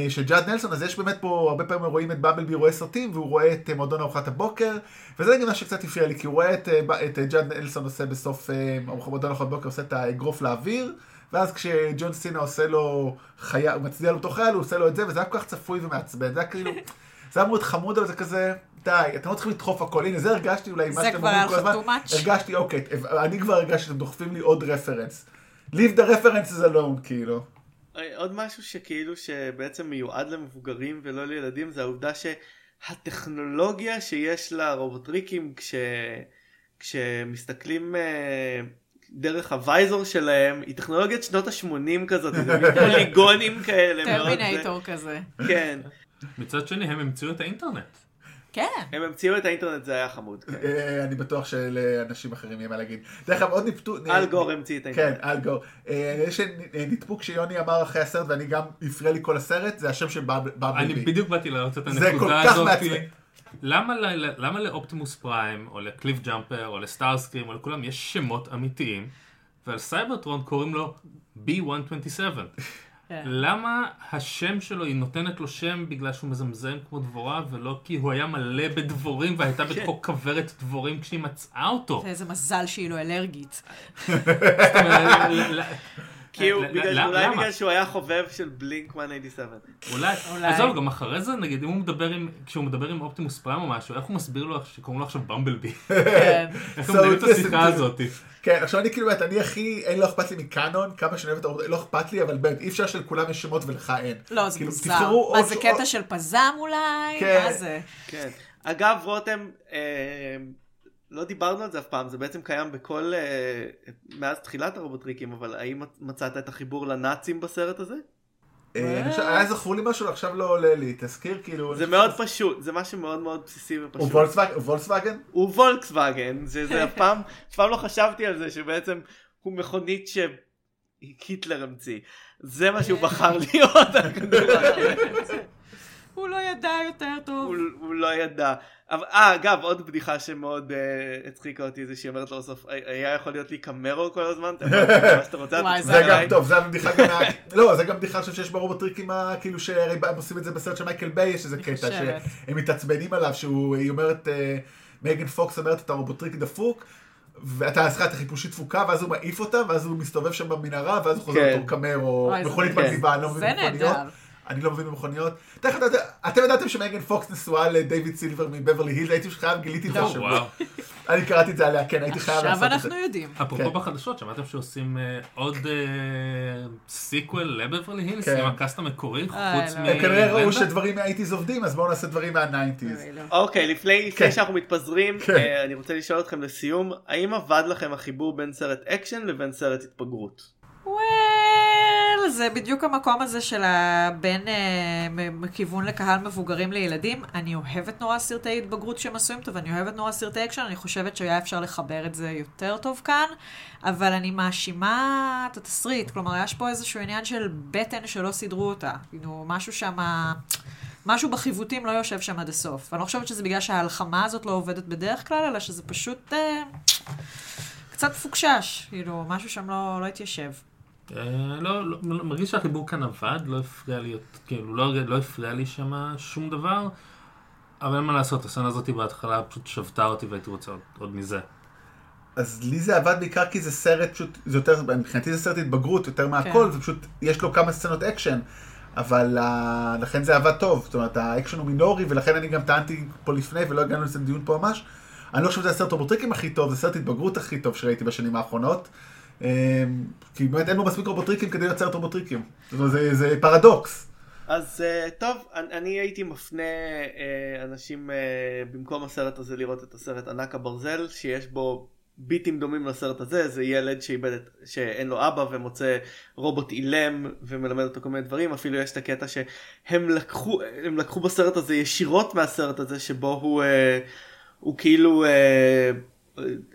שג'אד נלסון, אז יש באמת פה, הרבה פעמים רואים את במבלבי רואה סרטים, והוא רואה את אה, מועדון ארוחת הבוקר, וזה גם מה שקצת הפריע לי, כי הוא רואה את, אה, את אה, ג'אד נלסון עושה בסוף אה, מועדון ארוחת בוקר, עושה את האגרוף לאוויר, ואז כשג'ון סינה עושה לו חיה, הוא מצדיע לו בתוך חייל, הוא עושה לו את זה, וזה היה כל כך צפוי ומעצבן, זה היה כאילו, זה היה מאוד חמוד, אבל זה כזה, די, אתם לא צריכים לדחוף הכל, הנה זה הרגשתי אולי, מה שאתם אומרים כל הזמן? הרגשתי, אוקיי, אני כבר הרגשתי שאתם דוחפים לי עוד רפרנס. Leave the references alone, כאילו. אה, עוד משהו שכאילו שבעצם מיועד למבוגרים ולא לילדים זה העובדה שהטכנולוגיה שיש לרובוטריקים כש... כשמסתכלים אה, דרך הוויזור שלהם היא טכנולוגיית שנות ה-80 כזאת, פוליגונים כאלה. טרמינטור כזה. כן, מצד שני, הם המציאו את האינטרנט. כן. הם המציאו את האינטרנט זה היה חמוד. כן. אה, אני בטוח שלאנשים אחרים יהיה מה להגיד. דרך אגב, עוד ניטפו... אל גור המציא את כן, האינטרנט. אל גור. אה, יש נדפוק שיוני אמר אחרי הסרט, ואני גם הפריע לי כל הסרט, זה השם של אני במבלבי. בדיוק באתי להראות את הנקודה הזאת. למה לאופטימוס פריים, או לקליף ג'אמפר, או לסטארסקרים, או לכולם יש שמות אמיתיים, ועל סייברטרון קוראים לו B127. כן. למה השם שלו, היא נותנת לו שם בגלל שהוא מזמזם כמו דבורה, ולא כי הוא היה מלא בדבורים והייתה בתוכו כוורת דבורים כשהיא מצאה אותו? ואיזה מזל שהיא לא אלרגית. כי הוא, אולי למה? בגלל שהוא היה חובב של בלינק 187. אולי, אולי. עזוב, גם אחרי זה, נגיד, אם הוא מדבר עם, כשהוא מדבר עם אופטימוס פריים או משהו, איך הוא מסביר לו שקוראים לו עכשיו במבלבי? כן. איך הוא מנהל את השיחה הזאת? כן, עכשיו אני כאילו, אני הכי, אין לא אכפת לי מקאנון, כמה שאני אוהב את העובדה, לא אכפת לי, אבל באמת, אי אפשר שלכולם יש שמות ולך אין. לא, זה כאילו, מוזר. מה, זה קטע של פזם אולי? כן. מה זה? כן. אגב, רותם, אה, לא דיברנו על זה אף פעם, זה בעצם קיים בכל, אה, מאז תחילת הרובוטריקים, אבל האם מצאת את החיבור לנאצים בסרט הזה? אה, אני חושב- היה זכור לי משהו, עכשיו לא עולה לי, תזכיר כאילו. זה מאוד פשוט, זה משהו מאוד מאוד בסיסי ופשוט. הוא וולקסווגן? הוא וולקסווגן, זה זה אף פעם, אף פעם לא חשבתי על זה, שבעצם הוא מכונית שהיטלר המציא. זה מה שהוא בחר להיות. הוא לא ידע יותר טוב. הוא, הוא לא ידע. אבל, אה, אגב, עוד בדיחה שמאוד אה, הצחיקה אותי זה שהיא אומרת לו בסוף, "היה- היה יכול להיות לי קמרו כל הזמן, אתה מה שאתה רוצה, אתה צודק זה גם עליי." טוב, זה הבדיחה גם, לא, זה גם בדיחה שיש ברובוטריקים, ה- כאילו שהרי הם עושים את זה בסרט של מייקל ביי, יש איזה קטע. שהם מתעצבנים עליו, שהוא, היא אומרת, אה, מייגן פוקס אומרת, אתה רובוטריק דפוק, ואתה, סליחה, אתה חיפושית דפוקה, ואז הוא מעיף אותה, ואז הוא מסתובב שם במנהרה, ואז הוא חוזר כן. בתור קמרו, וואי, זה מכונית כן. מגניבה, אני לא מבין. נהדר. אני לא מבין במכוניות. תכף, אתם ידעתם שמייגן פוקס נשואה לדייוויד סילבר מבברלי הילס, הייתי חייב, גיליתי את זה לא. השבוע. וואו. אני קראתי את זה עליה, כן, הייתי חייב לעשות עכשיו את זה. אנחנו יודעים. אפרופו כן. בחדשות, שמעתם שעושים אה, עוד sequel לבברלי הילס כן. עם ה cast המקורי, אה, חוץ לא. מ... הם כנראה ראו? שדברים מה eighties עובדים, אז בואו נעשה דברים מה nineties. אוקיי, לפני כן. שאנחנו מתפזרים. אה, אני רוצה לשאול אתכם לסיום, האם עבד לכם החיבור בין סרט אקשן לבין סרט התבגרות? וואל, זה בדיוק המקום הזה של הבין אה, מכיוון לקהל מבוגרים לילדים. אני אוהבת נורא סרטי התבגרות שהם עשויים טוב, אני אוהבת נורא סרטי אקשן, אני חושבת שהיה אפשר לחבר את זה יותר טוב כאן, אבל אני מאשימה את התסריט, כלומר, יש פה איזשהו עניין של בטן שלא סידרו אותה. כאילו, משהו שם... משהו בחיווטים לא יושב שם עד הסוף. אני לא חושבת שזה בגלל שההלחמה הזאת לא עובדת בדרך כלל, אלא שזה פשוט אה, קצת פוקשש. כאילו, משהו שם לא, לא התיישב. אה, לא, לא, מרגיש שהחיבור כאן עבד, לא הפריע לי, כאילו, לא, לא הפריע לי שם שום דבר, אבל אין מה לעשות, הסצנה הזאת בהתחלה פשוט שבתה אותי והייתי רוצה עוד, עוד מזה. אז לי זה עבד בעיקר כי זה סרט פשוט, זה יותר, מבחינתי זה סרט התבגרות יותר מהכל, כן. ופשוט יש לו כמה סצנות אקשן, אבל uh, לכן זה עבד טוב, זאת אומרת האקשן הוא מינורי, ולכן אני גם טענתי פה לפני ולא הגענו לזה דיון פה ממש. אני לא חושב שזה הסרט רובוטריקים הכי טוב, זה סרט התבגרות הכי טוב שראיתי בשנים האחרונות. Um, כי באמת אין בו מספיק רובוטריקים כדי לייצר את רובוטריקים. זה, זה פרדוקס. אז uh, טוב, אני, אני הייתי מפנה uh, אנשים uh, במקום הסרט הזה לראות את הסרט ענק הברזל, שיש בו ביטים דומים לסרט הזה, זה ילד שאיבד את, שאין לו אבא ומוצא רובוט אילם ומלמד אותו כל מיני דברים, אפילו יש את הקטע שהם לקחו, לקחו בסרט הזה ישירות מהסרט הזה שבו הוא, הוא כאילו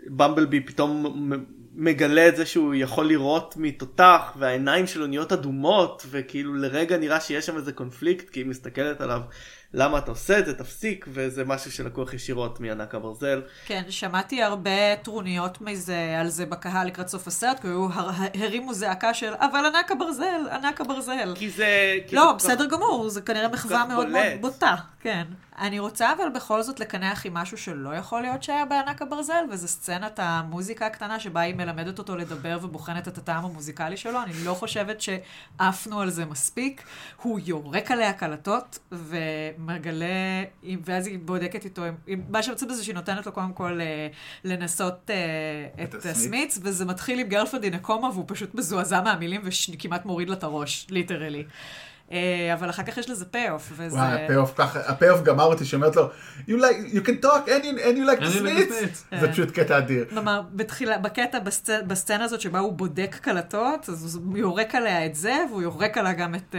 במבלבי פתאום מגלה את זה שהוא יכול לראות מתותח והעיניים שלו נהיות אדומות וכאילו לרגע נראה שיש שם איזה קונפליקט כי היא מסתכלת עליו למה אתה עושה את זה תפסיק וזה משהו שלקוח ישירות מענק הברזל. כן, שמעתי הרבה טרוניות מזה, על זה בקהל לקראת סוף הסרט, כי היו הר- הרימו זעקה של אבל ענק הברזל, ענק הברזל. כי זה... כי לא, זה בסדר גמור, זה כנראה מחווה כך מאוד מאוד בולט. בוטה, כן. אני רוצה אבל בכל זאת לקנח עם משהו שלא יכול להיות שהיה בענק הברזל, וזה סצנת המוזיקה הקטנה שבה היא מלמדת אותו לדבר ובוחנת את הטעם המוזיקלי שלו. אני לא חושבת שעפנו על זה מספיק. הוא יורק עליה קלטות ומגלה, ואז היא בודקת איתו, מה שמצא בזה שהיא נותנת לו קודם כל אה, לנסות אה, את את הסמיץ. וזה מתחיל עם גרלפרד אין הקומה, והוא פשוט מזועזע מהמילים וכמעט מוריד לה את הראש, ליטרלי. אה, אבל אחר כך יש לזה pay-off, וזה... וואי, ה pay-off ככה, ה pay-off גמר אותי שאומרת לו, you like, you can talk and you, and you like to snitch. זה פשוט קטע אדיר. כלומר, בתחילה, בקטע, בסצ... בסצנה הזאת שבה הוא בודק קלטות, אז הוא יורק עליה את זה, והוא יורק עליה גם את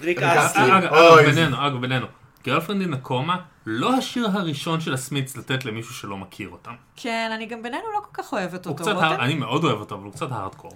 ריק. אסטלי. אגב, בינינו, אגב, בינינו. Girlfriend in a Coma, לא השיר הראשון של הסמית'ס לתת למישהו שלא מכיר אותם. כן, אני גם בינינו לא כל כך אוהבת הוא אותו, קצת, רותם. הר- אני מאוד אוהב אותו, אבל הוא קצת הארדקור.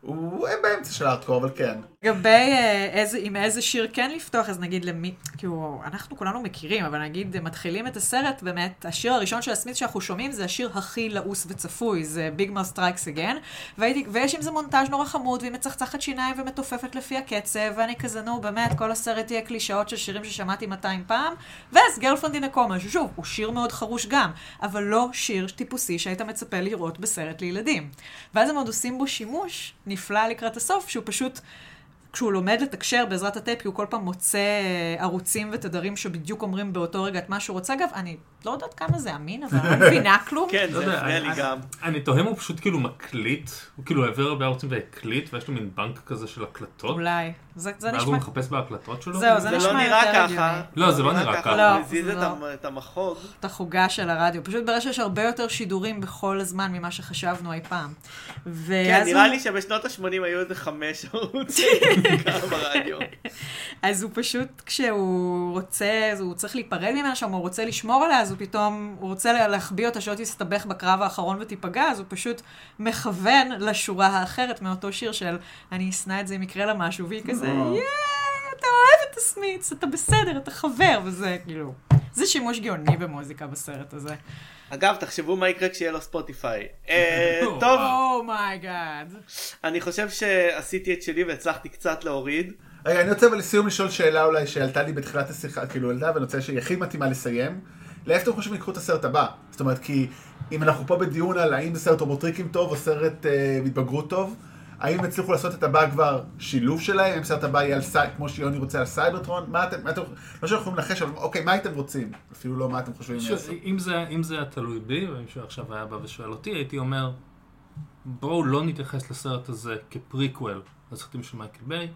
הוא באמצע של הארדקור, אבל כן. לגבי אה, איזה, עם איזה שיר כן לפתוח, אז נגיד למי, כאילו, אנחנו כולנו מכירים, אבל נגיד אה, מתחילים את הסרט, באמת, השיר הראשון של הסמית'ס שאנחנו שומעים זה השיר הכי לעוס וצפוי, זה Bigmouth Strikes Again, ויש עם זה מונטאז' נורא חמוד, והיא מצחצחת שיניים ומתופפת לפי הקצב, ואני כזה, נו, באמת, כל הסרט יהיה קלישאות של שירים ששמעתי 200 פעם, ואז Girlfriend in a Coma, ששוב, הוא שיר מאוד חרוש גם, אבל לא שיר טיפוסי שהיית מצפה לראות בסרט לילדים. ואז הם עוד עושים בו שימוש נפלא לקראת הסוף, שהוא פשוט... כשהוא לומד לתקשר בעזרת הטייפ, כי הוא כל פעם מוצא אה, ערוצים ותדרים שבדיוק אומרים באותו רגע את מה שהוא רוצה. אגב, אני לא יודעת כמה זה אמין, אבל אני לא מבינה כלום. כן, לא זה הפריע אני- לי גם. אני תוהה אם הוא פשוט כאילו מקליט, הוא כאילו העביר הרבה ערוצים והקליט, ויש לו מין בנק כזה של הקלטות, אולי. זה, זה ואז הוא נשמע... מחפש בהקלטות שלו. זהו, זה זה נשמע לא יותר. הגיוני. לא, זה לא נראה ככה. לא, הוא הזיז זה את לא. המ- את המחוג. את החוגה של הרדיו. פשוט ברשת יש הרבה יותר שידורים בכל הזמן ממה שחשבנו אי פעם. כן, נראה הוא- לי שבשנות ה-80 היו איזה חמש ערוצים ברדיו. אז הוא פשוט, כשהוא רוצה, הוא צריך להיפרד ממנה שם, הוא רוצה לשמור עליה, אז הוא פתאום, הוא רוצה לה- להחביא אותה שלא תסתבך בקרב האחרון ותיפגע, אז הוא פשוט מכוון לשורה האחרת מאותו שיר של אני אשנא את זה אם יקרה לה משהו, והיא כזה, אה. יאיי, אתה אוהב את הסמיץ, אתה בסדר, אתה חבר, וזה כאילו, זה שימוש גאוני במוזיקה בסרט הזה. אגב, תחשבו מה יקרה כשיהיה לו ספוטיפיי. אה, טוב, oh my god. אני חושב שעשיתי את שלי והצלחתי קצת להוריד. רגע, אני רוצה אבל לסיום לשאול שאלה אולי שעלתה לי בתחילת השיחה, כאילו עלתה, ואני רוצה שהיא הכי מתאימה לסיים. לאיפה אתם חושבים יקחו את הסרט הבא? זאת אומרת, כי אם אנחנו פה בדיון על האם זה סרט רובוטריקים טוב או סרט אה, התבגרות טוב, האם הצליחו לעשות את הבא כבר שילוב שלהם? האם סרט הבא יהיה על סי... כמו שיוני רוצה על סייברטרון? מה אתם, מה אתם, לא שאנחנו יכולים לנחש, אבל אוקיי, מה הייתם רוצים? אפילו לא מה אתם חושבים לעשות. אם זה, אם זה היה תלוי בי, ואם מישהו עכשיו היה בא ושואל אותי, הייתי אומר, בואו לא נתייחס לסרט הזה כפריקוול לסרטים של מייקל ביי,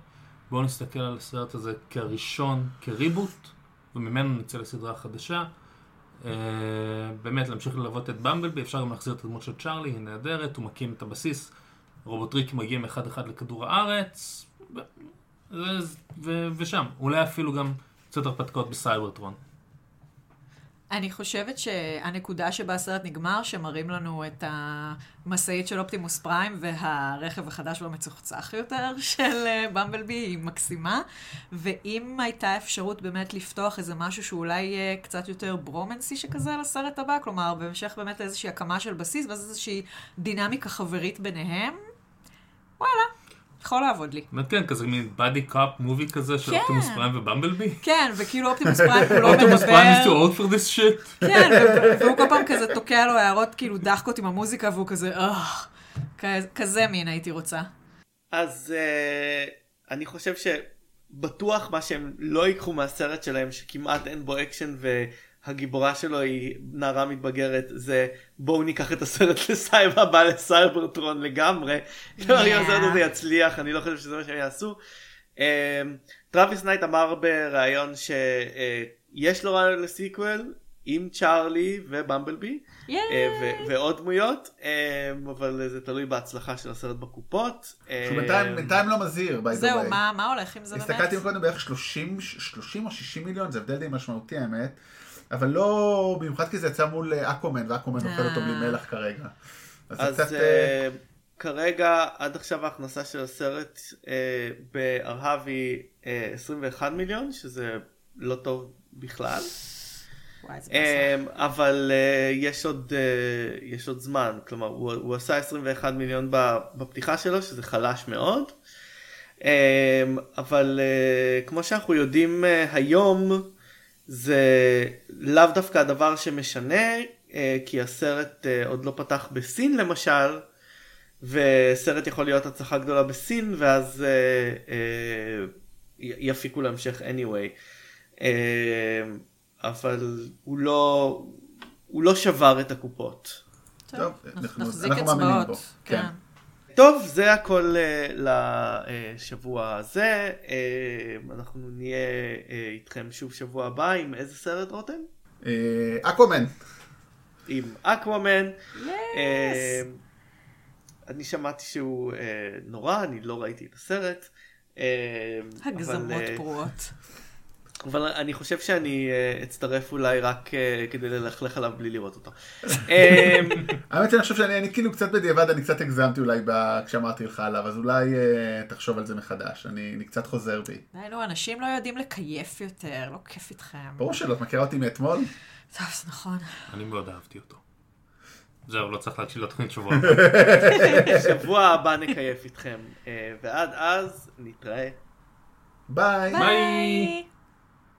בואו נסתכל על הסרט הזה כראשון, כ reboot, וממנו נצא לסדרה חדשה. Uh, באמת, להמשיך ללוות את במבלבי, אפשר גם להחזיר את הדמות של צ'ארלי, היא נהדרת, הוא מקים את הבסיס, רובוטריקים מגיעים אחד אחד לכדור הארץ, ו- ו- ושם, אולי אפילו גם קצת הרפתקאות בסייברטרון. אני חושבת שהנקודה שבה הסרט נגמר, שמראים לנו את המשאית של אופטימוס פריים והרכב החדש והמצוחצח יותר של אה, במבלבי, היא מקסימה. ואם הייתה אפשרות באמת לפתוח איזה משהו שאולי יהיה קצת יותר ברומנסי שכזה לסרט הבא, כלומר, בהמשך באמת לאיזושהי הקמה של בסיס, ואז איזושהי דינמיקה חברית ביניהם, וואלה. יכול לעבוד לי. באמת כן, כזה מין buddy cop movie כזה של כן. אופטימוס פריים ובמבלבי. כן, וכאילו אופטימוס פריים כולו אופטימוס פריים is too מדבר. old for this shit. כן, והוא כל פעם כזה תוקע לו הערות כאילו דחקות עם המוזיקה, והוא כזה, אה, כזה מין הייתי רוצה. אז uh, אני חושב שבטוח מה שהם לא ייקחו מהסרט שלהם שכמעט אין בו אקשן והגיבורה שלו היא נערה מתבגרת זה בואו ניקח את הסרט לסייבר הבא לסייברטרון לגמרי. כלומר, אם הסרט הזה יצליח אני לא חושב שזה מה שהם יעשו. Um, טרוויס נייט אמר בריאיון שיש לו רעיון ל sequel עם צ'ארלי ובמבלבי. ייי. אה, ו- ועוד דמויות, אה, אבל זה תלוי בהצלחה של הסרט בקופות. אה, שהוא בינתיים לא מזהיר, by the זהו, way. מה מה הולך עם זה באמת? הסתכלתי קודם בערך 30, 30 או 60 מיליון, זה הבדל די משמעותי האמת. אבל לא, במיוחד כי זה יצא מול אה, אקומן, ואקומן אוכל אותו בלי אה. מלח כרגע. אז זה אז קצת... אה, אה, כרגע עד עכשיו ההכנסה של הסרט אה, בארהב היא אה, 21 מיליון, שזה לא טוב בכלל. וואי. אה, אבל אה, יש עוד אה, יש עוד זמן, כלומר הוא, הוא עשה 21 מיליון ב- בפתיחה שלו, שזה חלש מאוד. אה, אבל אה, כמו שאנחנו יודעים אה, היום, זה לאו דווקא הדבר שמשנה, אה, כי הסרט אה, עוד לא פתח בסין למשל, וסרט יכול להיות הצלחה גדולה בסין, ואז אה, יפיקו להמשך anyway. אבל הוא לא, הוא לא שבר את הקופות. טוב, אנחנו- נחזיק אצבעות. בו, כן. טוב, זה הכל אה, לשבוע הזה. אה, אנחנו נהיה אה, איתכם שוב שבוע הבא עם איזה סרט רותם? אקומן. עם. אה, אני שמעתי שהוא נורא, אני לא ראיתי את הסרט. הגזמות פרועות. אבל אני חושב שאני אה, אצטרף אולי רק אה, כדי ללכלך עליו בלי לראות אותו. אה, האמת שאני חושב שאני אני כאילו קצת בדיעבד, אני קצת הגזמתי אולי כשאמרתי לך עליו, אז אולי אה, תחשוב על זה מחדש, אני קצת חוזר בי. די, נו, אנשים לא יודעים לקייף יותר, לא כיף איתכם. ברור שלא, את מכירה אותי מאתמול? טוב, זה נכון. אני מאוד אהבתי אותו. זהו, לא צריך להקשיב לתוכנית שבוע. הבא. שבוע הבא נקייף איתכם. ועד אז נתראה. ביי. ביי.